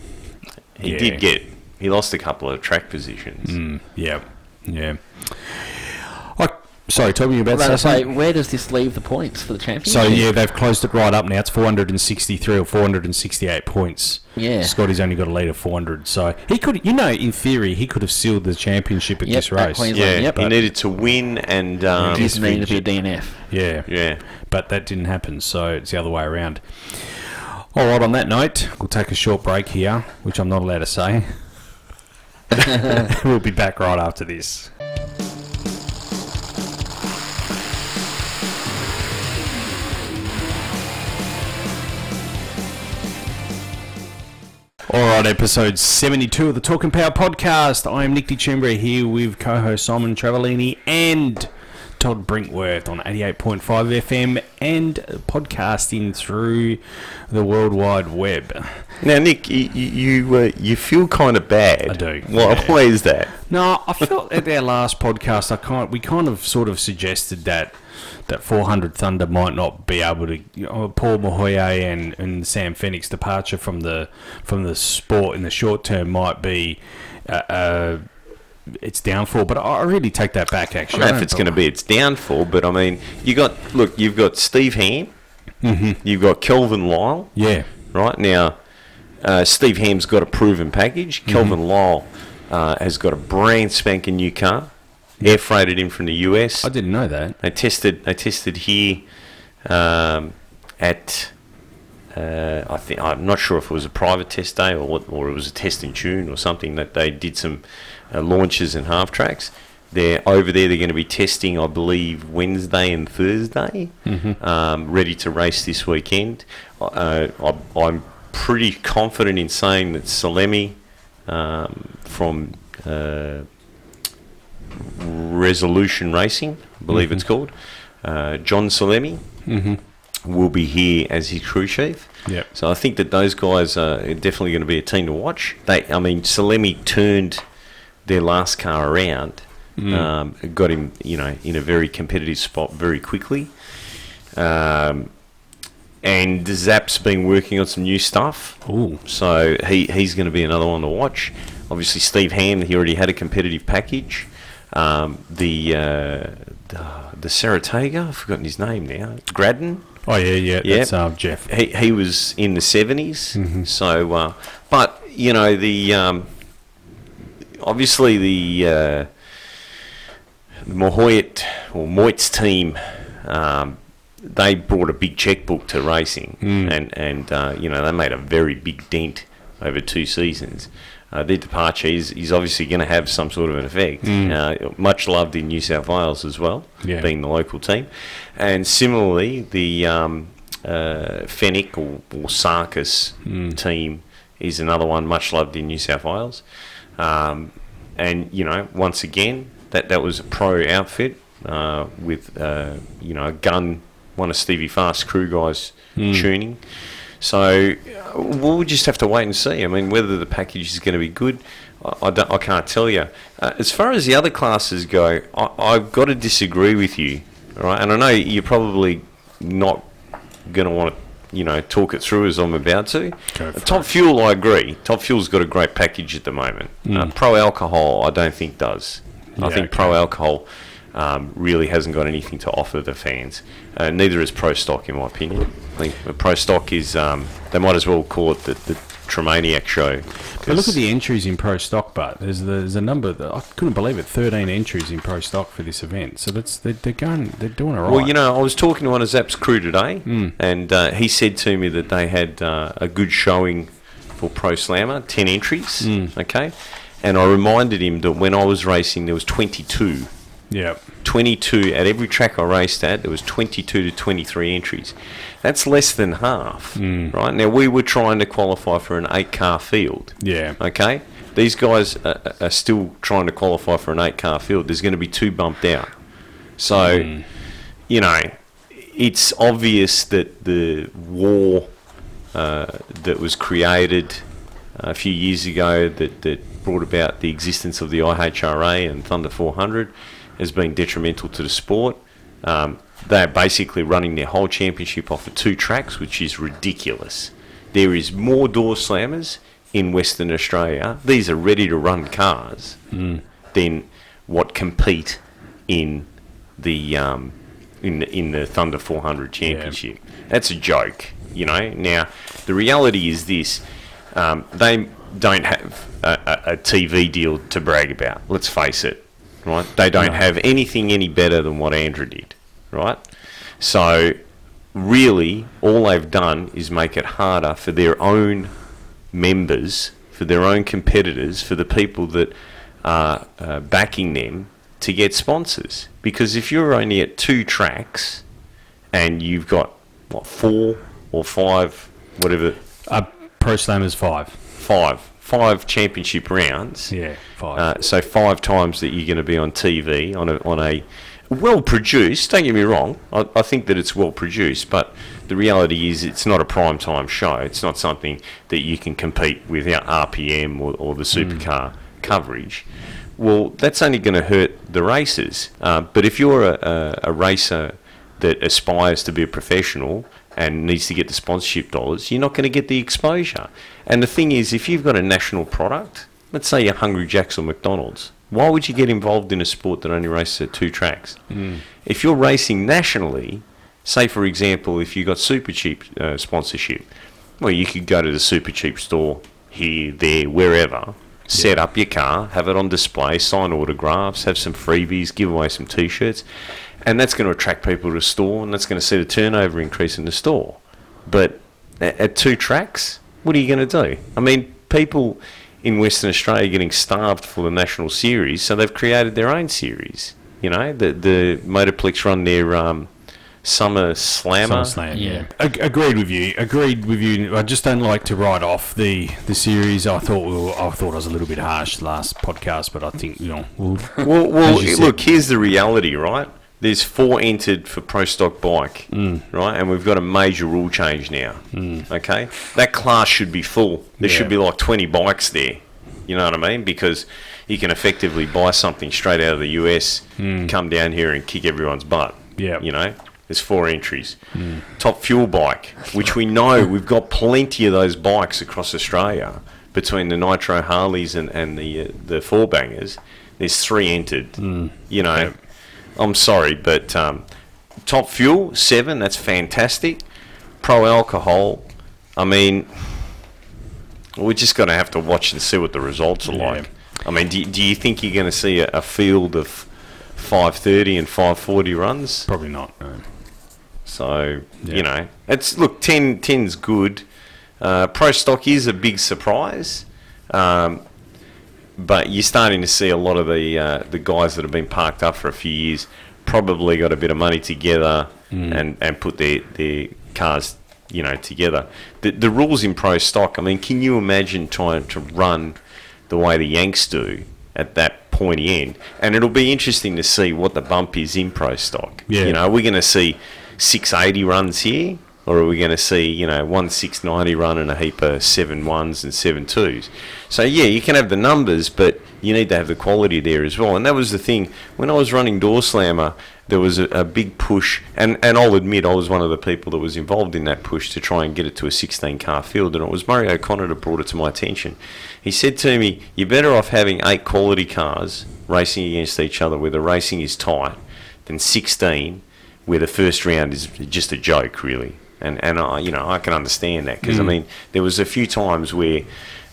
he Yeah. did get he lost a couple of track positions. Mm, yeah, yeah. I, sorry, tell me about Well, that. say, where does this leave the points for the champion? So yeah, they've closed it right up now. It's 463 or 468 points. Yeah. Scotty's only got a lead of 400, so he could, you know, in theory, he could have sealed the championship at Yep, this at race. Queensland. Yeah, Yep. he needed to win and um, It just needed to be a DNF. Yeah, yeah. but that didn't happen, so it's the other way around. All right, on that note, we'll take a short break here, which I'm not allowed to say. (laughs) (laughs) we'll be back right after this. All right, episode 72 of the Talking Power podcast. I am Nick DeChembra here with co host Simon Travellini and Todd Brinkworth on 88.5 FM and podcasting through the World Wide Web. Now, Nick, you you you, uh, you feel kind of bad. I do, Why, yeah. why is that? No, I felt at our last podcast, I kind we kind of sort of suggested that that 400 Thunder might not be able to. You know, Paul Mouhayet and, and Sam Fenech's departure from the from the sport in the short term might be. Uh, uh, its downfall, but I really take that back. I Actually, don't know if it's going to be its downfall, but I mean, you got look, you've got Steve Ham, Mm-hmm. you've got Kelvin Lyle, Yeah, right now. Uh, Steve Ham's got a proven package. Mm-hmm. Kelvin Lyle uh, has got a brand spanking new car, air freighted in from the US. I didn't know that. They tested. They tested here um, at. Uh, I think I'm not sure if it was a private test day or what, or it was a test in June or something that they did some uh, launches and half tracks. They're over there. They're going to be testing, I believe, Wednesday and Thursday. Um, ready to race this weekend. Uh, I, I'm pretty confident in saying that Salemi um, from uh, Resolution Racing, I believe it's called. Uh, John Salemi will be here as his crew chief. Yep. So I think that those guys are definitely going to be a team to watch. They, I mean, Salemi turned their last car around, um, got him, you know, in a very competitive spot very quickly. Um, and Zap's been working on some new stuff. Ooh. So he, he's going to be another one to watch. Obviously, Steve Ham, he already had a competitive package. Um, the, uh, the the Saratoga, I've forgotten his name now. Graden, Oh yeah, yeah. Yeah. That's uh, Jeff. he, he was in the 70s. So, uh, but, you know, the um, obviously the, uh, the Mouhayet or Moit's team, um, they brought a big checkbook to racing, and and uh, you know they made a very big dent over two seasons. Uh, their departure is, is obviously going to have some sort of an effect. Uh, much loved in New South Wales as well, Yeah. being the local team, and similarly the um, uh, Fenech or, or Sarkis team is another one much loved in New South Wales. Um, and you know, once again, that that was a pro outfit uh, with uh, you know a gun, one of Stevie Fast's crew guys tuning. So uh, we'll just have to wait and see. I mean, whether the package is going to be good, I, I, don't, I can't tell you. Uh, as far as the other classes go, I, I've got to disagree with you. All right, and I know you're probably not going to want to, you know, talk it through as I'm about to. For Top Fuel, I agree. Top Fuel's got a great package at the moment. Uh, Pro Alcohol, I don't think does. I Yeah, think okay. Pro Alcohol um, really hasn't got anything to offer the fans. Uh, neither is Pro Stock, in my opinion. I think Pro Stock is, um, they might as well call it the, the Tremaniac show. But look at the entries in Pro Stock, but there's there's a number that I couldn't believe it. Thirteen entries in Pro Stock for this event. So that's they're, they're going they're doing it right. Well, you know, I was talking to one of Zap's crew today, and uh, he said to me that they had uh, a good showing for Pro Slammer, 10 entries, okay? And I reminded him that when I was racing, there was 22 Yeah. 22 at every track I raced at. There was 22 to 23 entries. That's less than half, mm. right? Now we were trying to qualify for an eight-car field. Yeah. Okay. These guys are, are still trying to qualify for an eight-car field. There's going to be two bumped out. So, mm. you know, it's obvious that the war uh, that was created uh, a few years ago that, that brought about the existence of the IHRA and Thunder 400 has been detrimental to the sport. Um, they're basically running their whole championship off of two tracks, which is ridiculous. There is more door slammers in Western Australia. These are ready to run cars than what compete in the um, in the, in the Thunder 400 championship. That's a joke, you know. Now the reality is this: um, they don't have a, a, a TV deal to brag about. Let's face it, right? They don't have anything any better than what ANDRA did, right? So really, all they've done is make it harder for their own members, for their own competitors, for the people that are uh, backing them to get sponsors. Because if you're only at two tracks and you've got what four or five, whatever, Uh, Pro Slammers five. five, five championship rounds. Yeah, five. Uh, so five times that you're going to be on TV on a on a well produced. Don't get me wrong. I, I think that it's well produced, but the reality is it's not a prime time show. It's not something that you can compete without RPM or, or the supercar coverage. Well, that's only going to hurt the racers. Uh, but if you're a, a, a racer that aspires to be a professional and needs to get the sponsorship dollars, you're not going to get the exposure. And the thing is, if you've got a national product, let's say you're Hungry Jack's or McDonald's, why would you get involved in a sport that only races at two tracks? If you're racing nationally, say for example, if you got super cheap uh, sponsorship, well, you could go to the super cheap store here, there, wherever, set up your car, have it on display, sign autographs, have some freebies, give away some t-shirts, and that's going to attract people to the store, and that's going to see the turnover increase in the store. But a- at two tracks, what are you going to do? I mean, people in Western Australia are getting starved for the national series, so they've created their own series. You know, the the Motorplex run their um, summer slammer. SummerSlam, Yeah. yeah. Ag- agreed with you. Agreed with you. I just don't like to write off the, the series. I thought we were, I thought I was a little bit harsh last podcast, but I think you know we'll, Well, well As you said. look, here's the reality, right? There's four entered for Pro Stock Bike, Mm. right? And we've got a major rule change now. Okay, that class should be full. There Yeah. should be like 20 bikes there. You know what I mean? Because you can effectively buy something straight out of the US, come down here and kick everyone's butt. Mm. Yeah. You know, there's four entries. Top fuel bike, which we know we've got plenty of those bikes across Australia between the Nitro Harleys and, and the uh, the four bangers. There's three entered. You know, I'm sorry, but um, top fuel seven. That's fantastic. Pro alcohol. I mean, we're just going to have to watch and see what the results are Yeah. like. I mean, do, do you think you're going to see a, a field of 530 and 540 runs? probably not. No. So Yeah. you know, it's look 10 10's good. Uh, Pro stock is a big surprise, um, but you're starting to see a lot of the uh, the guys that have been parked up for a few years probably got a bit of money together and, and put their their cars you know together. The the rules in pro stock. I mean, can you imagine trying to run the way the Yanks do at that pointy end? And it'll be interesting to see what the bump is in pro stock. Yeah. You know, we're going to see 680 runs here? Or are we going to see, you know, one 690 run and a heap of seven ones and seven twos? So, yeah, you can have the numbers, but you need to have the quality there as well. And that was the thing. When I was running Door Slammer, there was a, a big push, and, and I'll admit I was one of the people that was involved in that push to try and get it to a 16 car field. And it was Murray O'Connor that brought it to my attention. He said to me, You're better off having eight quality cars racing against each other where the racing is tight than 16 where the first round is just a joke, really. And and I, you know, I can understand that because I mm. mean, there was a few times where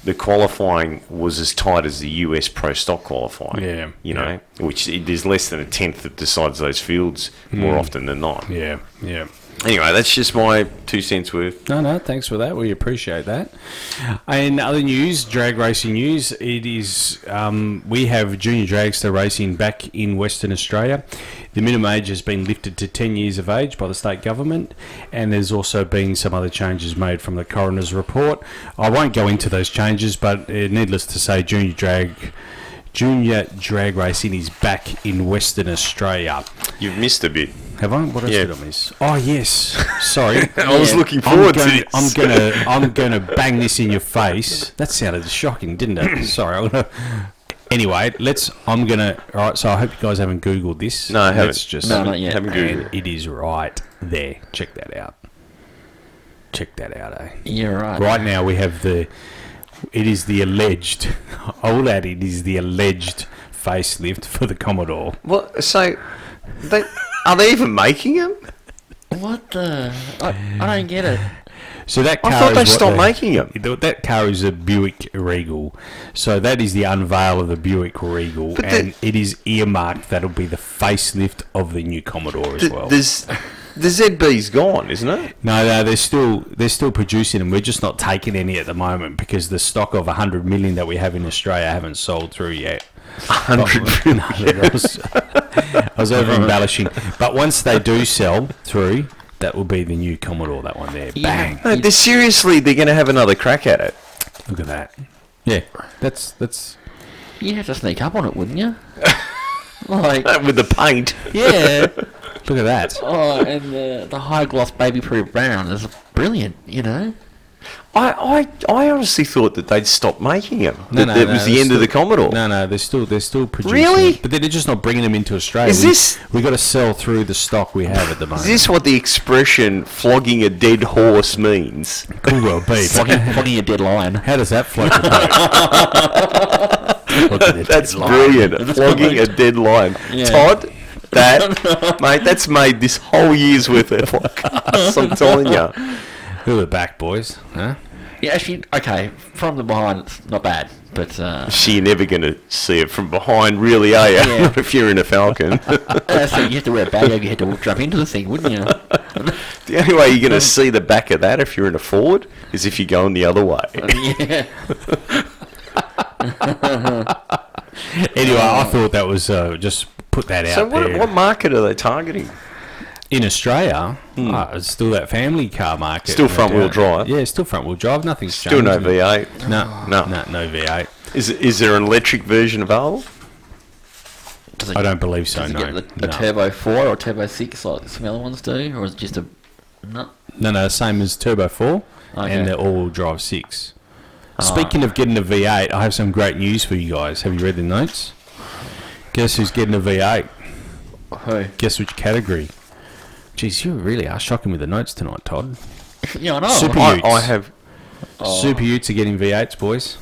the qualifying was as tight as the US Pro Stock qualifying. Yeah, you yeah. know, which it, there's less than a tenth that decides those fields more mm. often than not. Yeah, yeah. Anyway, that's just my two cents worth. No, no, thanks for that. We appreciate that. In other news, drag racing news, it is um, we have junior dragster racing back in Western Australia. The minimum age has been lifted to 10 years of age by the state government, and there's also been some other changes made from the coroner's report. I won't go into those changes, but uh, needless to say, junior drag. Junior drag racing is back in Western Australia. You've missed a bit. Have I? What else Yeah. did I miss? Oh yes, (laughs) sorry. I was looking I'm forward gonna, to this. I'm gonna, (laughs) I'm gonna bang this in your face. That sounded shocking, didn't it? (clears throat) Sorry. Anyway, let's. I'm gonna. All right. So I hope you guys haven't googled this. No, I haven't. Let's just. No, not yet. Haven't googled. it is right there. Check that out. Check that out, eh? You're right. Right now we have the. It is the alleged. (laughs) All that it is the alleged facelift for the Commodore. Well, so they, are they even making them? What the? I, I don't get it. So that car I thought they stopped the- them. th- That car is a Buick Regal. So that is the unveil of the Buick Regal, But and the- it is earmarked that'll be the facelift of the new Commodore as The, well. there's, the ZB's gone, isn't it? No, no, they're still they're still producing them. We're just not taking any at the moment because the stock of 100 million that we have in Australia haven't sold through yet. 100 No, I was, I was over embellishing. (laughs) But once they do sell through, that will be the new Commodore. That one there, bang! No, they're seriously, they're going to have another crack at it. Look at that. Yeah, that's that's You'd have to sneak up on it, wouldn't you? (laughs) like, With the paint. yeah. look at that. Oh, and the the high gloss baby proof brown is brilliant. You know. I, I, I honestly thought that they'd stop making them. No, that no, that no, was the end of the Commodore. No, no, they're still they're still producing. Really? it, but they're just not bringing them into Australia. Is this- we got to sell through the stock we have at the moment? Is this what the expression flogging a dead horse means? could well be? (laughs) Flogging, flogging a dead lion. How does that float? That's brilliant. flogging a dead lion. Yeah. Todd, that, (laughs) mate, that's made this whole year's worth of podcasts, I'm telling you. Who are back, boys? Huh? Yeah, actually, okay. From the behind, it's not bad, but uh, So you're never going to see it from behind, really, are you? Yeah. Not (laughs) if you're in a Falcon. (laughs) uh, so you have to wear a bag over your head to jump into the thing, wouldn't you? (laughs) the only way you're going to see the back of that if you're in a Ford is if you're going the other way. yeah. Anyway, I thought that was uh, just put that out So what, there. what market are they targeting? In Australia, ah, it's still that family car market. Still front-wheel drive? Yeah, still front wheel drive. Nothing's Still no. V8. No, No. no, no, no V8. Is is there an electric version available? Does it, I don't believe so. does it No, get the, a no. turbo four or turbo six like some other ones do, or is it just a no? no, no, same as Turbo Four Okay. and the all-wheel drive six. Ah. Speaking of getting a V8, I have some great news for you guys. Have you read the notes? Guess who's getting a V8? Who? Guess which category? Jeez, you really are shocking with the notes tonight, Todd. Yeah, I know. Super I, Utes. I have. Oh. Super Utes are getting V8s, boys.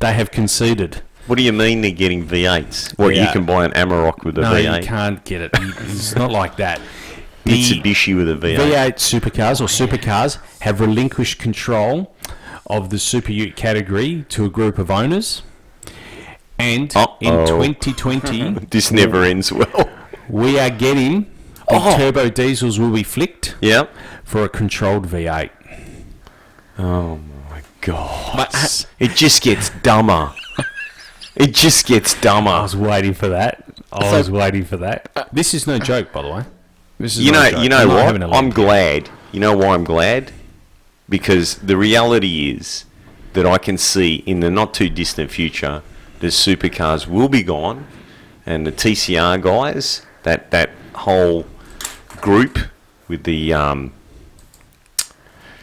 They have conceded. What do you mean they're getting V8s? Well, Yeah. you can buy an Amarok with a no, V8? you can't get it. It's not like that. (laughs) The Mitsubishi with a V8. V8 supercars or supercars have relinquished control of the Super Ute category to a group of owners. And in Uh-oh. 2020, (laughs) This never ends well. we are getting the Oh. turbo diesels will be flicked yep. for a controlled V8. Oh my god. But, it just gets dumber. (laughs) it just gets dumber. I was waiting for that. I So- was waiting for that. Uh, this is no joke, by the way. This is You no know, joke. you know I'm what? I'm glad. You know why I'm glad? Because the reality is that I can see in the not too distant future the supercars will be gone, and the TCR guys, that that whole group with the um,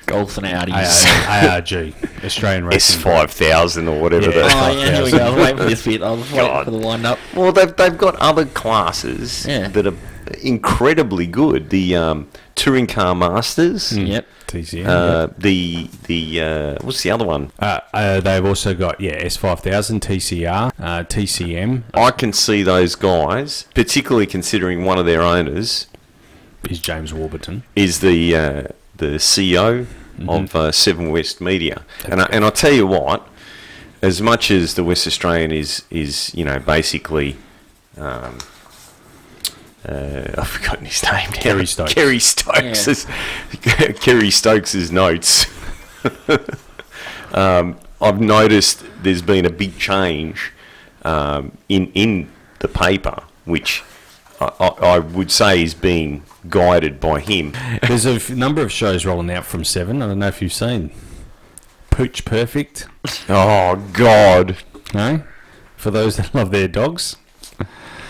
Golfs and Audis. ARG, (laughs) Australian S Racing. five thousand or whatever. Yeah. the Oh, yeah, here we go. I was waiting for this bit. I was waiting God. for the wind up. Well, they've, they've got other classes Yeah. that are incredibly good. The um, touring car masters, Yep. TCM. uh, the the uh, what's the other one? Uh, uh, they've also got yeah S5000 TCR uh, TCM I can see those guys, particularly considering one of their owners is James Warburton. is the uh, the CEO of uh, Seven West Media, and I, and I tell you what, as much as the West Australian is is you know basically um, uh, I've (laughs) forgotten his name. now. Kerry Stokes. Kerry Stokes. (laughs) Kerry Stokes' notes. (laughs) um, I've noticed there's been a big change um, in in the paper, which I, I, would say is being guided by him. There's a f- number of shows rolling out from Seven. I don't know if you've seen Pooch Perfect. Oh God! No, for those that love their dogs.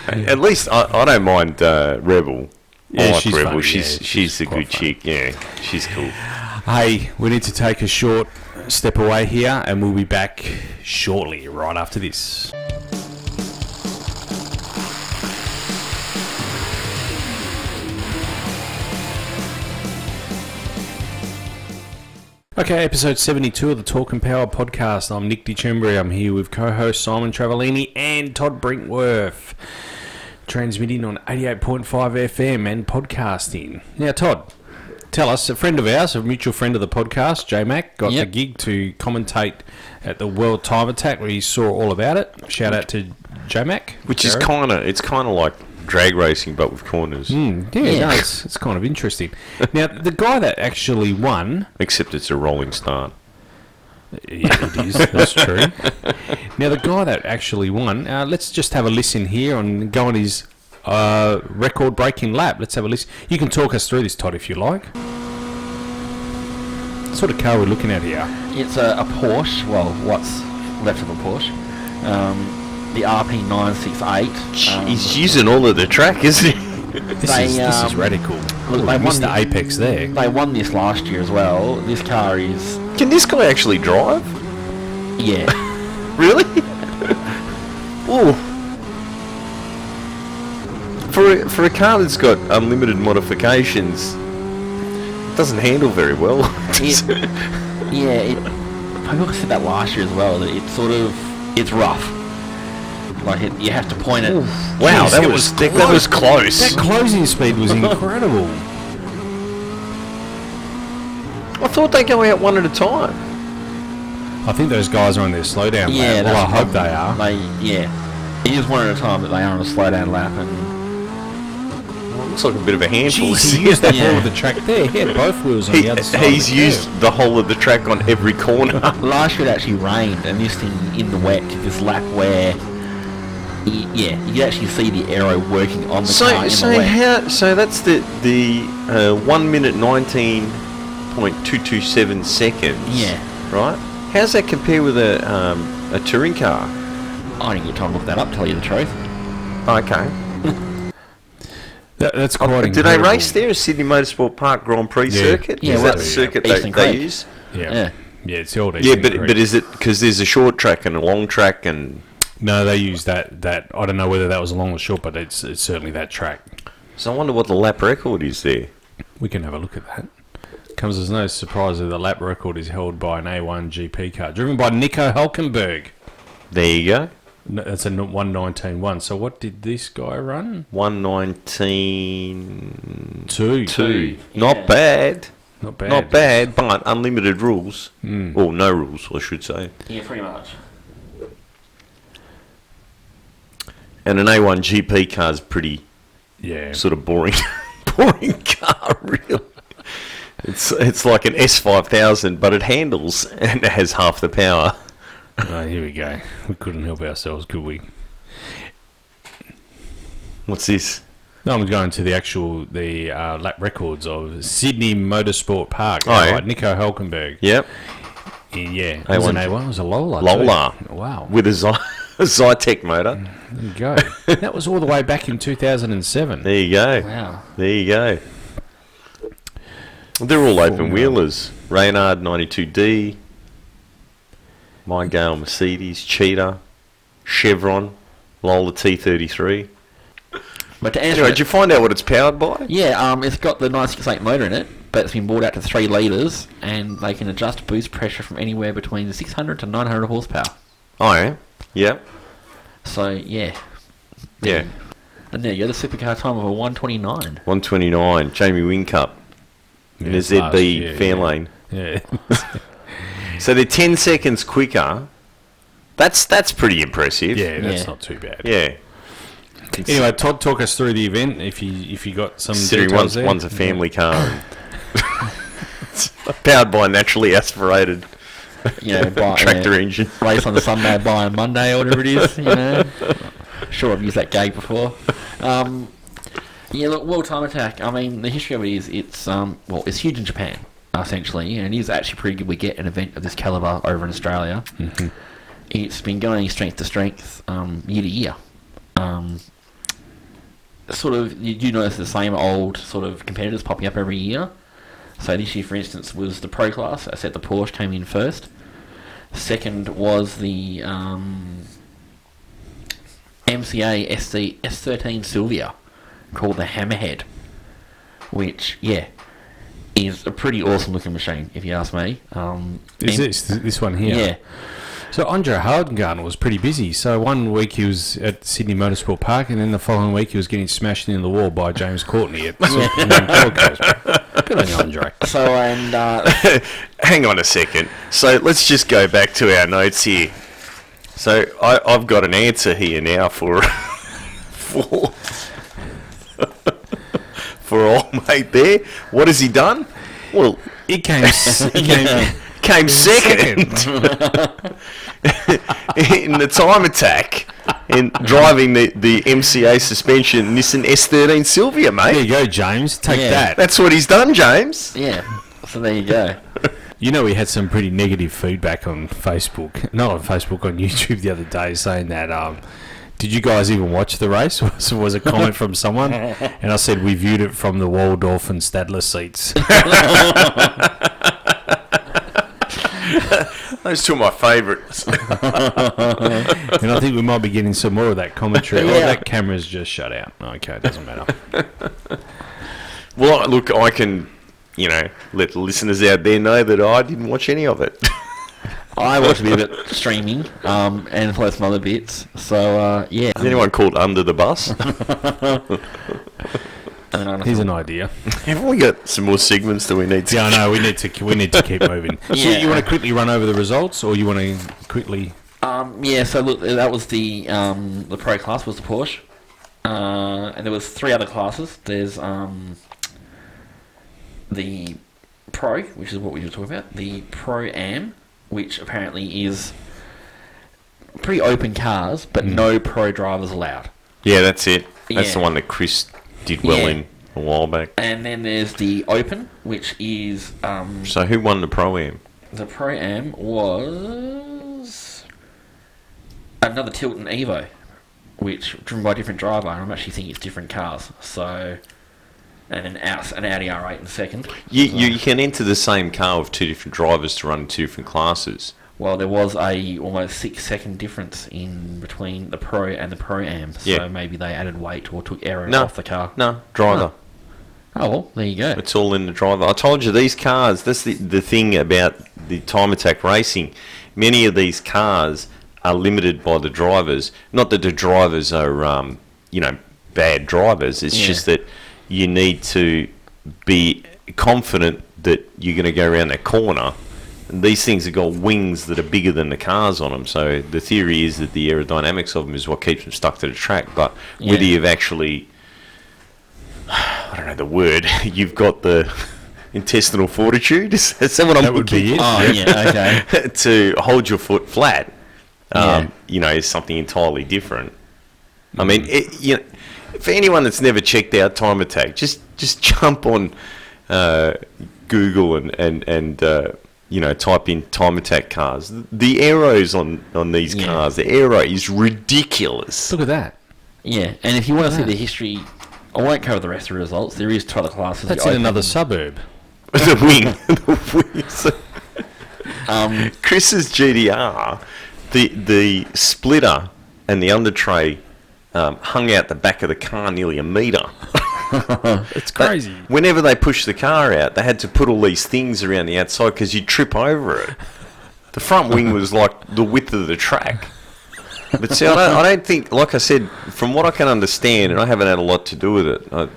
At least I, I don't mind uh, Rebel. I Yeah, like she's Rebel. funny, she's yeah, she's, she's a good funny. chick. Yeah, she's cool. Hey, we need to take a short step away here, and we'll be back shortly, right after this. Okay, episode 72 of the Talk and Power podcast. I'm Nick DeChembri. I'm here with co-host Simon Travellini and Todd Brinkworth, transmitting on 88.5 FM and podcasting. Now, Todd, tell us, a friend of ours, a mutual friend of the podcast, J Mac, got Yep. the gig to commentate at the World Time Attack where he saw all about it. Shout out to J Mac. Which is kind of it's kind of like drag racing, but with corners. yeah, Yeah. No, it's, it's kind of interesting. (laughs) now, the guy that actually won Except it's a rolling start. Yeah, it is. That's true. (laughs) Now, the guy that actually won, uh, let's just have a listen here and go on his uh, record breaking lap. Let's have a listen. You can talk us through this, Todd, if you like. What sort of car we're looking at here? It's a, a Porsche. Well, what's left of a Porsche. Um, the RP968. Um, He's using all of the track, isn't he? This, They, is, this is um, radical. look, they won the- Apex there. They won this last year as well. This car is Can this guy actually drive? yeah. (laughs) Really? Ooh. For a, for a car that's got unlimited modifications, it doesn't handle very well. (laughs) It, yeah, it, I think I said that last year as well. That it's sort of it's rough. Like it, you have to point it. wow, Jeez, that it was, was that, that was close. That closing speed was (laughs) incredible. I thought they go out one at a time. I think those guys are on their slowdown Yeah, lap. Well, I hope they are. They yeah. It is one at a time that they are on a slow down lap and Looks like a bit of a handful. Jeez, he (laughs) used that Yeah. whole of the track there. He had both wheels on He, the other side. he's the used curve. the whole of the track on every corner. last year it actually rained and this thing in the wet did this lap where y- yeah, you could actually see the arrow working on the car So, in so the how? So that's the the uh, one minute nineteen point two two seven seconds. Yeah. Right. How's that compare with a um, a touring car? I didn't get time to look that up, tell you the truth. Okay. (laughs) That, that's quite Did they race there at Sydney Motorsport Park Grand Prix Yeah. circuit? Yeah, is well, that the circuit they, they use? Yeah. Yeah. yeah. it's the old Yeah, but Creek. but is it because there's a short track and a long track and No, they used that. That I don't know whether that was a long or short, but it's it's certainly that track. so I wonder what the lap record is there. We can have a look at that. Comes as no surprise that the lap record is held by an A1 GP car, driven by Nico Hulkenberg. There you go. No, That's a one nineteen one. So what did this guy run? One nineteen Two. two. Yeah. Not bad. Not bad. Not bad, but unlimited rules. Mm. Or no rules, I should say. Yeah, pretty much. And an A1 GP car is pretty Yeah. sort of boring, (laughs) boring car, really. It's it's like an S5000, but it handles and it has half the power. Oh, here we go. We couldn't help ourselves, could we? What's this? No, I'm going to the actual the uh, lap records of Sydney Motorsport Park. Oh, yeah. right, Nico Hulkenberg. Yep, Yeah, it was A1. an A1. It was a Lola. Lola. Wow. with a, a (laughs) (laughs) Zytek motor. There you go. that was all the way back in 2007. There you go. Wow. There you go. They're all open Formula. wheelers. Reynard 92D, Mygale Mercedes, Cheetah, Chevron, Lola T33. But to answer Anyway, it- did you find out what it's powered by? Yeah, um, it's got the 968 motor in it, but it's been brought out to 3 litres, and they can adjust boost pressure from anywhere between 600 to 900 horsepower. Oh, yeah. Yep. So, yeah. Yeah. And there you go, the supercar time of a 129. 129, Jamie Whincup in Yeah, a ZB last year, Fairlane. Yeah. So they're 10 seconds quicker. That's that's pretty impressive. yeah, that's Yeah. not too bad. Yeah. Anyway, Todd, talk us through the event if you if you got some Considering details one's, there. one's a family car. (laughs) (laughs) powered by naturally aspirated You know, buy, tractor yeah, engine. (laughs) race on the Sunday, buy on Monday, or whatever it is. You know, (laughs) sure I've used that gag before. Um, yeah, look, World Time Attack. I mean, the history of it is it's um, well, it's huge in Japan essentially, and it is actually pretty good. We get an event of this caliber over in Australia. It's been going strength to strength, um, year to year. Um, sort of, you do notice the same old sort of competitors popping up every year. So this year, for instance, was the pro class. I said the Porsche came in first. Second was the um, MCA SC S13 Silvia, called the Hammerhead, which yeah is a pretty awesome looking machine if you ask me. Um, Is and- this this one here? yeah. So Andre Heimgartner was pretty busy. So one week he was at Sydney Motorsport Park, and then the following week he was getting smashed into the wall by James Courtney at (laughs) Gold Coast. Good on you, Andre. (laughs) So and uh, (laughs) Hang on a second. So let's just go back to our notes here. So I, I've got an answer here now for (laughs) for for all mate there. What has he done? Well, He came. He came. Came second (laughs) in the time attack in driving the, the MCA suspension Nissan S13 Silvia, mate. There you go, James. Take Yeah. that. That's what he's done, James. yeah. So there you go. You know, we had some pretty negative feedback on Facebook, not on Facebook, on YouTube the other day, saying that. Um, did you guys even watch the race? (laughs) Was, was a comment from someone, (laughs) and I said we viewed it from the Waldorf and Statler seats. (laughs) Those two are my favourites. (laughs) and I think we might be getting some more of that commentary. Oh, that camera's just shut out. Okay, it doesn't matter. (laughs) well, look, I can, you know, let the listeners out there know that I didn't watch any of it. I watched a bit of it streaming um, and played some other bits. So uh, yeah. Is anyone called Under the Bus? And then Here's an idea. (laughs) Haven't we got some more segments that we need to? Yeah, I know. We need to we need to keep moving. (laughs) So you want to quickly run over the results, or you want to quickly? Um, yeah, so look, that was the um, the pro class was the Porsche, uh, and there was three other classes. There's um, the pro, which is what we were talking about, the pro am, which apparently is pretty open cars, but no pro drivers allowed. Yeah, that's it. That's Yeah. the one that Chris did well Yeah. in a while back. And then there's the open, which is um, So who won the pro am? the pro am was another Tilton Evo, which driven by a different driver. I'm actually thinking it's different cars. So, and out an Audi R8 in second. You, So- you, you can enter the same car with two different drivers to run in two different classes. Well, there was a almost six second difference in between the Pro and the Pro Am. So Yeah. maybe they added weight or took aero No. off the car. No, driver. Oh well, there you go. It's all in the driver. I told you these cars. That's the the thing about the time attack racing. Many of these cars are limited by the drivers. Not that the drivers are, um, you know, bad drivers. It's Yeah. just that you need to be confident that you're going to go around that corner. And these things have got wings that are bigger than the cars on them. So the theory is that the aerodynamics of them is what keeps them stuck to the track. But whether you've actually I don't know the word. (laughs) You've got the intestinal fortitude. Is is that what I'm That would be looking it. Oh yeah, okay. (laughs) to hold your foot flat? Um, Yeah. You know, is something entirely different. I mean, it, you know, for anyone that's never checked out Time Attack, just just jump on uh, Google and and and uh, you know type in Time Attack cars. The arrows on on these Yeah. cars, the arrow is ridiculous. Look at that. Yeah, and if you want to see the history, I won't cover the rest of the results. There is two other classes. That's in open- another suburb. (laughs) the wing, (laughs) the wing. So- Um, Chris's GDR, the the splitter and the under tray um, hung out the back of the car nearly a metre. (laughs) (laughs) It's crazy. Whenever they pushed the car out, they had to put all these things around the outside because you'd trip over it. The front wing was like the width of the track. But see, I don't, I don't think, like I said, from what I can understand, and I haven't had a lot to do with it. I,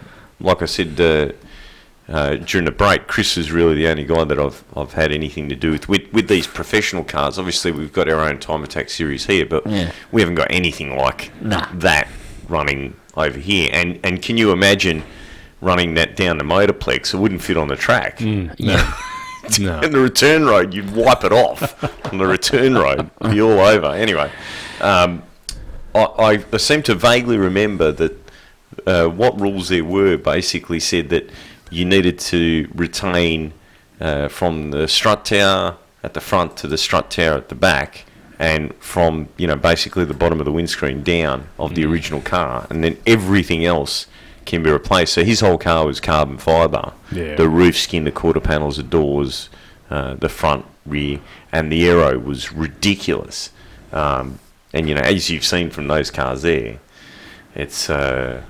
like I said uh, uh, during the break, Chris is really the only guy that I've I've had anything to do with with, with these professional cars. Obviously, we've got our own time attack series here, but Yeah. we haven't got anything like Nah. that running over here. And and can you imagine running that down the motorplex? It wouldn't fit on the track. (laughs) Yeah. (laughs) No. And the return road, you'd wipe it off (laughs) on the return road, be all over. Anyway, um, I, I seem to vaguely remember that uh, what rules there were basically said that you needed to retain uh, from the strut tower at the front to the strut tower at the back, and from you know basically the bottom of the windscreen down of the original car, and then everything else can be replaced. So his whole car was carbon fibre. Yeah. The roof skin, the quarter panels, the doors, uh, the front, rear, and the aero was ridiculous. Um, and you know, as you've seen from those cars there, it's uh,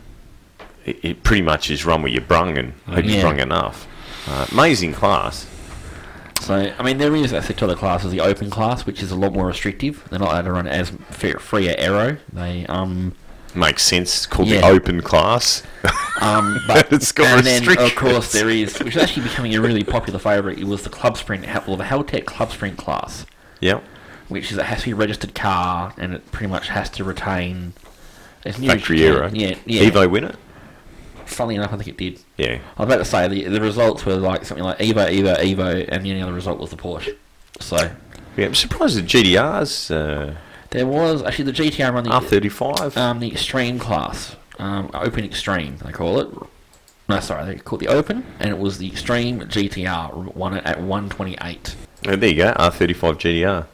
it, it pretty much is run with your brung and hope you brung enough. Uh, amazing class. So, I mean, there is actually two other classes. The open class, which is a lot more restrictive. They're not allowed to run as free, aero. They, um, Makes sense. It's called Yeah. the open class. um, (laughs) but It's got and then of course there is, which is actually becoming a really popular favourite. It was the club sprint, well, the Haltech club sprint class, Yep. which is it has to be a registered car and it pretty much has to retain. As near as Factory can- Yeah, yeah. Evo win it? Funnily enough, I think it did. Yeah. I was about to say the the results were like something like Evo, Evo, Evo, and the only other result was the Porsche. So Yeah, I'm surprised the GTR's uh, there was actually the GTR run the R35. um, the extreme class, um, open extreme they call it. No, sorry, they call the open, and it was the extreme GTR won it at 128. Oh, there you go, R35 GDR.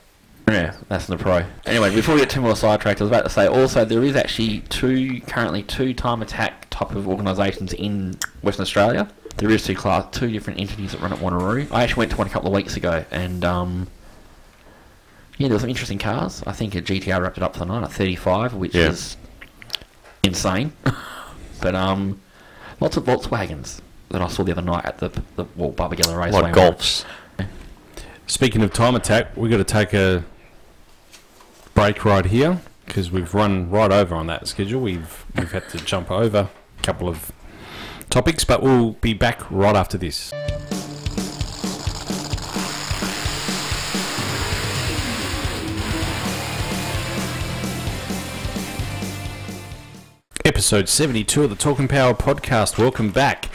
Yeah, that's in the pro. Anyway, before we get too more sidetracked, I was about to say also there is actually two currently two time attack type of organisations in Western Australia. There is two class two different entities that run at Wanneroo. I actually went to one a couple of weeks ago, and um, yeah, there were some interesting cars. I think a GTR wrapped it up for the night at 35, which Yeah. is insane. (laughs) but um, lots of Volkswagens that I saw the other night at the the well, Barbagallo Raceway. Like golfs. Speaking of time attack, we've got to take a break right here because we've run right over on that schedule. We've we've had to jump over a couple of topics, but we'll be back right after this. Episode 72 of the Talking Power podcast. Welcome back.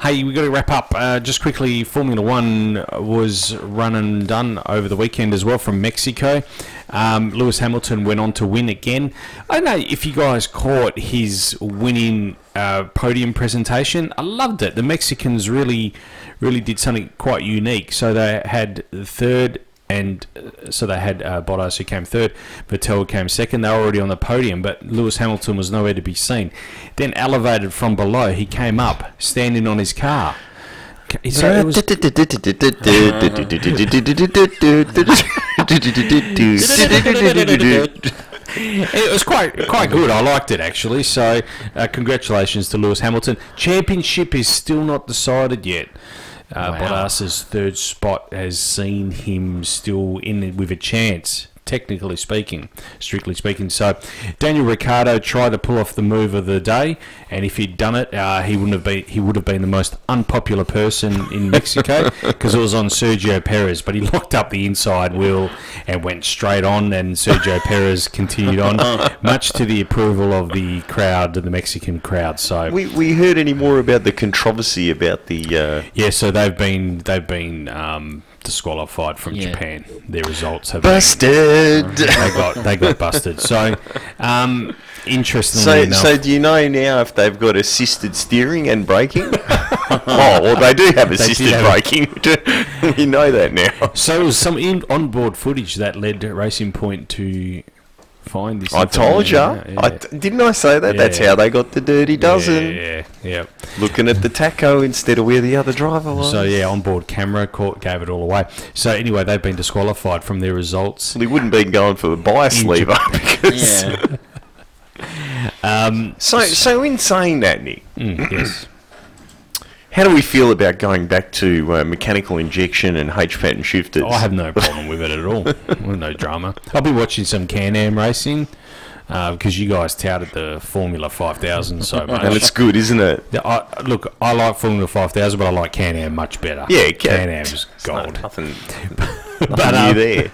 Hey, we got to wrap up. Uh, just quickly, Formula One was run and done over the weekend as well from Mexico. Um, Lewis Hamilton went on to win again. I don't know if you guys caught his winning uh, podium presentation. I loved it. The Mexicans really, really did something quite unique. So they had the third and uh, so they had uh, Bottas who came third, Vettel came second. They were already on the podium, but Lewis Hamilton was nowhere to be seen. Then elevated from below, he came up, standing on his car. So it was, (laughs) (laughs) (laughs) it was quite quite good. I liked it actually. So uh, congratulations to Lewis Hamilton. Championship is still not decided yet. Uh, Wow. Bottas's third spot has seen him still in with a chance, technically speaking, strictly speaking. So Daniel Ricciardo tried to pull off the move of the day, and if he'd done it, uh, he wouldn't have been. He would have been the most unpopular person in Mexico (laughs) because it was on Sergio Perez. But he locked up the inside wheel and went straight on, and Sergio Perez continued on, (laughs) much to the approval of the crowd, the Mexican crowd. So We, we heard any more about the controversy about the. Uh, yeah, so they've been they've been um, disqualified from Yeah. Japan. Their results have Busted! Been, they got they got busted. So um, interestingly So, enough, so do you know now if they've got assisted steering and braking? (laughs) oh, well, they do have assisted have- braking. (laughs) we know that now. so it was some in, onboard footage that led Racing Point to find this. I told you. information out, I t- didn't I say that? That's how they got the dirty dozen. Yeah, yeah, yeah. Looking at the tacho instead of where the other driver was. So yeah, onboard camera caught gave it all away. So anyway, they've been disqualified from their results. Well, he wouldn't be going for the bias lever (laughs) because. Yeah. (laughs) Um, So, so in saying that, Nick, mm, yes. How do we feel about going back to uh, mechanical injection and H pattern shifters? I have no (laughs) problem with it at all. (laughs) No drama. I'll be watching some Can-Am racing because you guys touted the Formula 5000 so (laughs) and much. it's good, isn't it? I, look, I like Formula 5000, but I like Can-Am much better. Yeah, Ca- Can-Am's It's not- gold. Nothing. but, you um, there.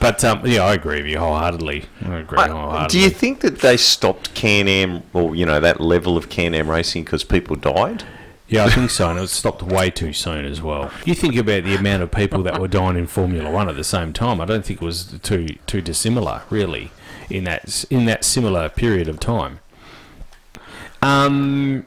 but um, yeah, I agree with you wholeheartedly. I agree I- wholeheartedly. do you think that they stopped Can-Am, or you know, that level of Can-Am racing because people died? Yeah, I think so, and it stopped way too soon as well. You think about the amount of people that were dying in Formula One at the same time. I don't think it was too too dissimilar, really, in that in that similar period of time. Um,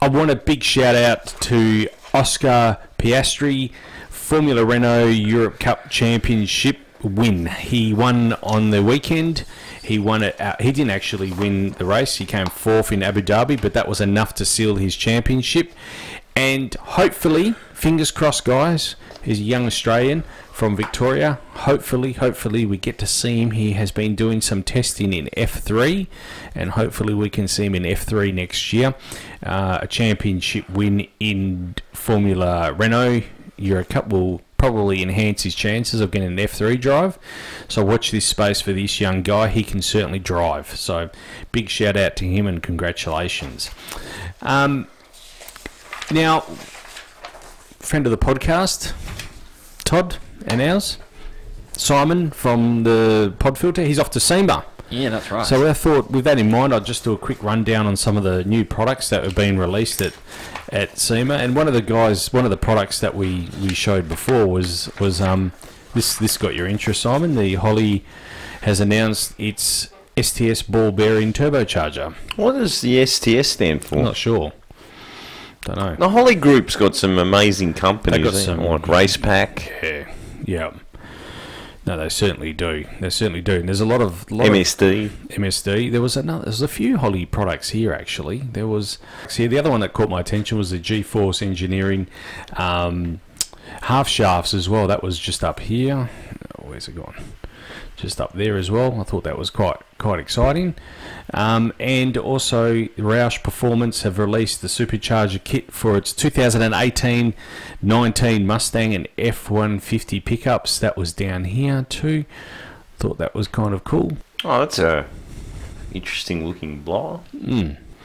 I want a big shout out to Oscar Piastri, Formula Renault Europe Cup Championship win. He won on the weekend. He won it. Out. He didn't actually win the race. He came fourth in Abu Dhabi, but that was enough to seal his championship. And hopefully, fingers crossed, guys. He's a young Australian from Victoria. Hopefully, hopefully we get to see him. He has been doing some testing in F3, and hopefully we can see him in F3 next year. Uh, a championship win in Formula Renault Euro Cup will probably enhance his chances of getting an F3 drive. So watch this space for this young guy. He can certainly drive. So big shout out to him and congratulations. Um, now, friend of the podcast, Todd and ours, Simon from the Podfilter, he's off to SEMA. Yeah, that's right. So I thought, with that in mind, I'd just do a quick rundown on some of the new products that have been released at at SEMA. And one of the guys, one of the products that we, we showed before was was um this this got your interest, Simon. The Holley has announced its STS ball bearing turbocharger. What does the STS stand for? I'm not sure. Don't know. The Holley Group's got some amazing companies, They got some- like Racepak, Yeah, yeah. No, they certainly do. They certainly do. And there's a lot of lot of- MSD. MSD. There was another. There's a few Holley products here actually. There was. See, the other one that caught my attention was the G-Force Engineering um, half shafts as well. That was just up here. Oh, where's it gone? Just up there as well. I thought that was quite quite exciting. Um, and also, Roush Performance have released the supercharger kit for its 2018-19 Mustang and F150 pickups. That was down here too. Thought that was kind of cool. Oh, that's a interesting looking blower.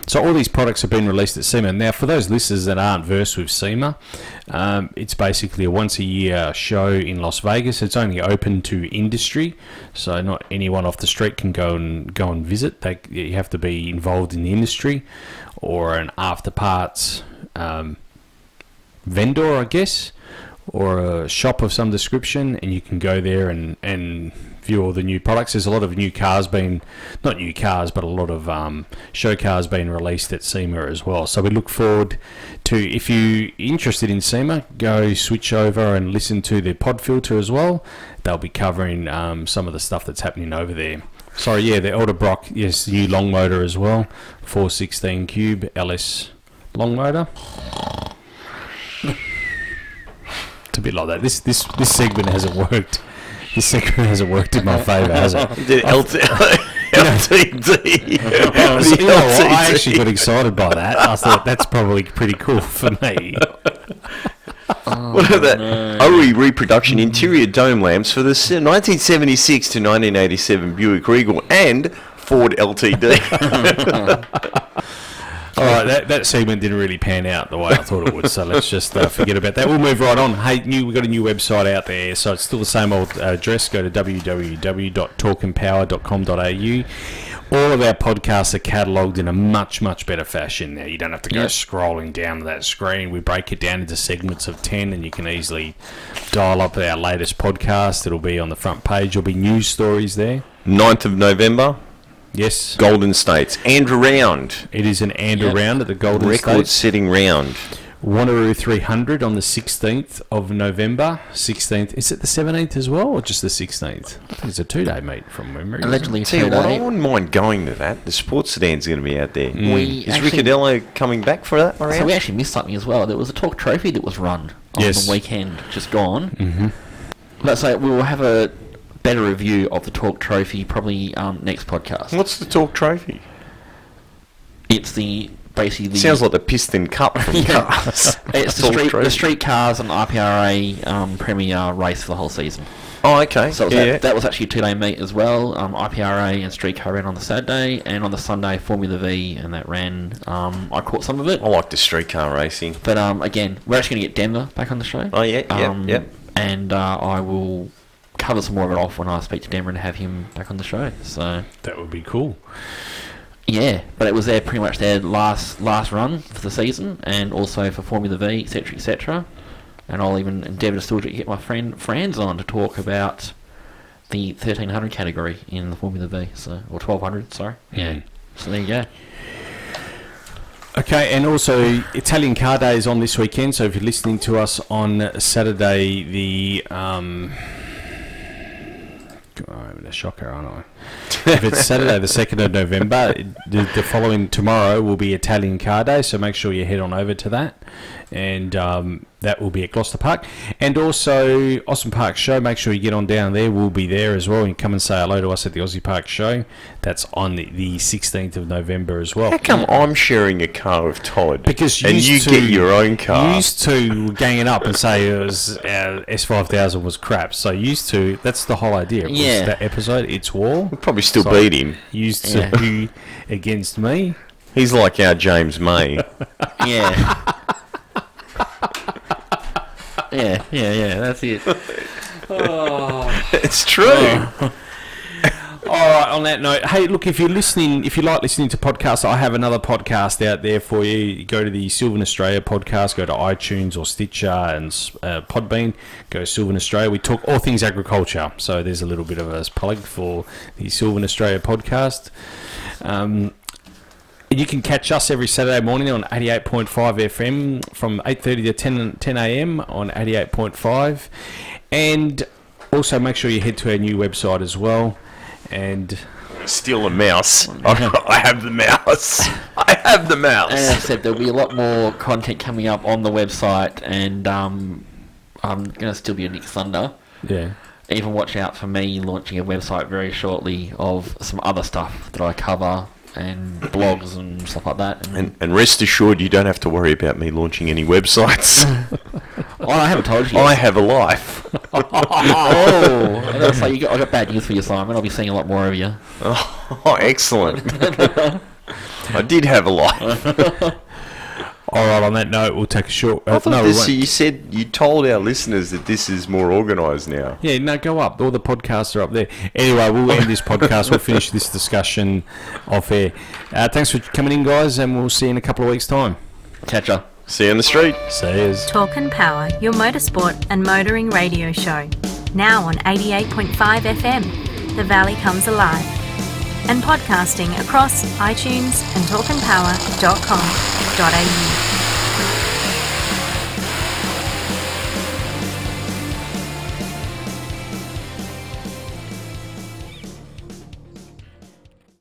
So all these products have been released at SEMA. Now, for those listeners that aren't versed with SEMA, um, it's basically a once-a-year show in Las Vegas. It's only open to industry, so not anyone off the street can go and go and visit. They you have to be involved in the industry or an after parts um, vendor, I guess, or a shop of some description, and you can go there and, and view all the new products. There's a lot of new cars being, not new cars, but a lot of um, show cars being released at SEMA as well. So we look forward to, if you're interested in SEMA, go switch over and listen to the pod filter as well. They'll be covering um, some of the stuff that's happening over there. Sorry, yeah, the Edelbrock, yes, new long motor as well, 416 cube LS long motor. (laughs) It's a bit like that. This this this segment hasn't (laughs) worked. This segment hasn't worked in my (laughs) favour, has it? (laughs) (laughs) The LT- LTD. So, you know what? I actually got excited by that. I thought that's probably pretty cool for me. What are that? OE oh, reproduction mm-hmm. interior dome lamps for the 1976 to 1987 Buick Regal and Ford LTD. All right, that, that segment didn't really pan out the way I thought it would, so (laughs) let's just uh, forget about that. We'll move right on. Hey, new we've got a new website out there, so it's still the same old uh, address. Go to www.talkandpower.com.au. All of our podcasts are catalogued in a much, much better fashion now. You don't have to go Yep. scrolling down that screen. We break it down into segments of 10, and you can easily dial up our latest podcast. It'll be on the front page. There'll be news stories there. 9th of November, Yes, Golden States. And round. it is an and Yep. around at the Golden State. Record setting round. Wanneroo 300 on the 16th of November. 16th. Is it the 17th as well, or just the 16th? I think it's a two day meet from memory. Allegedly Tell you what, I wouldn't mind going to that. The sports sedan's going to be out there. We Is actually, Riccadello coming back for that round? so we actually missed something as well. There was a talk trophy that was run on Yes. the weekend, just gone. Mm-hmm. Let's say we will have a better review of the talk trophy probably um, next podcast. What's the talk trophy? It's the basically the Sounds like the Piston Cup (laughs) from cars. it's the (laughs) street, trophy. the street cars and IPRA um, Premier race for the whole season. Oh, okay. So was yeah. that, that was actually a two day meet as well. Um, IPRA and street car ran on the Saturday, and on the Sunday Formula V, and that ran. Um, I caught some of it, I like the streetcar racing. but um, again, we're actually going to get Denver back on the show. Oh, yeah, yep, um, yep. And uh, I will cover some more of it off when I speak to Denver and have him back on the show. So That would be cool. yeah, but it was their pretty much their last last run for the season, and also for Formula V, etc., etc. And I'll even endeavour to still get my friend Franz on to talk about the 1300 category in the Formula V, so or 1200, sorry. Yeah. Mm. So there you go. Okay, and also Italian Car Day is on this weekend. So if you're listening to us on Saturday, the um, God, I'm a shocker, aren't I? (laughs) if it's Saturday, the second of November, the, the following tomorrow will be Italian Car Day. So make sure you head on over to that, and um, that will be at Gloucester Park, and also Austin Park Show. Make sure you get on down there. We'll be there as well, and come and say hello to us at the Aussie Park Show. That's on the, the 16th of November as well. How come I'm sharing a car with Todd? Because and you to- get your own car. Used to ganging up and say it was uh, S five thousand was crap. So used to that's the whole idea. It was Yeah. that episode. It's war. Probably still So- beat him. Used Yeah. to be against me. He's like our James May. (laughs) Yeah. Yeah, yeah, yeah. That's it. it's true. (laughs) All right. On that note, hey, look, if you're listening, if you like listening to podcasts, I have another podcast out there for you. You Go to the Sylvan Australia podcast. Go to iTunes or Stitcher and uh, Podbean. Go Sylvan Australia. We talk all things agriculture. So there's a little bit of a plug for the Sylvan Australia podcast. Um, you can catch us every Saturday morning on 88.5 FM from 8.30 to 10, 10 a.m. on 88.5. And also make sure you head to our new website as well. And Steal a mouse. I have the mouse. (laughs) I have the And as I said, there'll be a lot more content coming up on the website, and um, I'm going to still be a Nick Thunder. yeah. Even watch out for me launching a website very shortly of some other stuff that I cover and blogs and stuff like that. And, And, and rest assured, you don't have to worry about me launching any websites. (laughs) oh, I haven't told you. I have a life. (laughs) oh, and that's like you got, I got bad news for you, Simon. I'll be seeing a lot more of you. (laughs) Oh, excellent. I did have a life. All right. On that note, we'll take a short. I Uh, thought no, we this, won't. you said you told our listeners that this is more organised now. Yeah, no, go up. All the podcasts are up there. Anyway, we'll end this podcast. We'll finish this discussion off air. Uh, thanks for coming in, guys, and we'll see you in a couple of weeks' time. Catch ya. See you on the street. See yous. Talk and Power, your motorsport and motoring radio show. Now on 88.5 FM, The Valley Comes Alive. And podcasting across iTunes and talkandpower.com.au.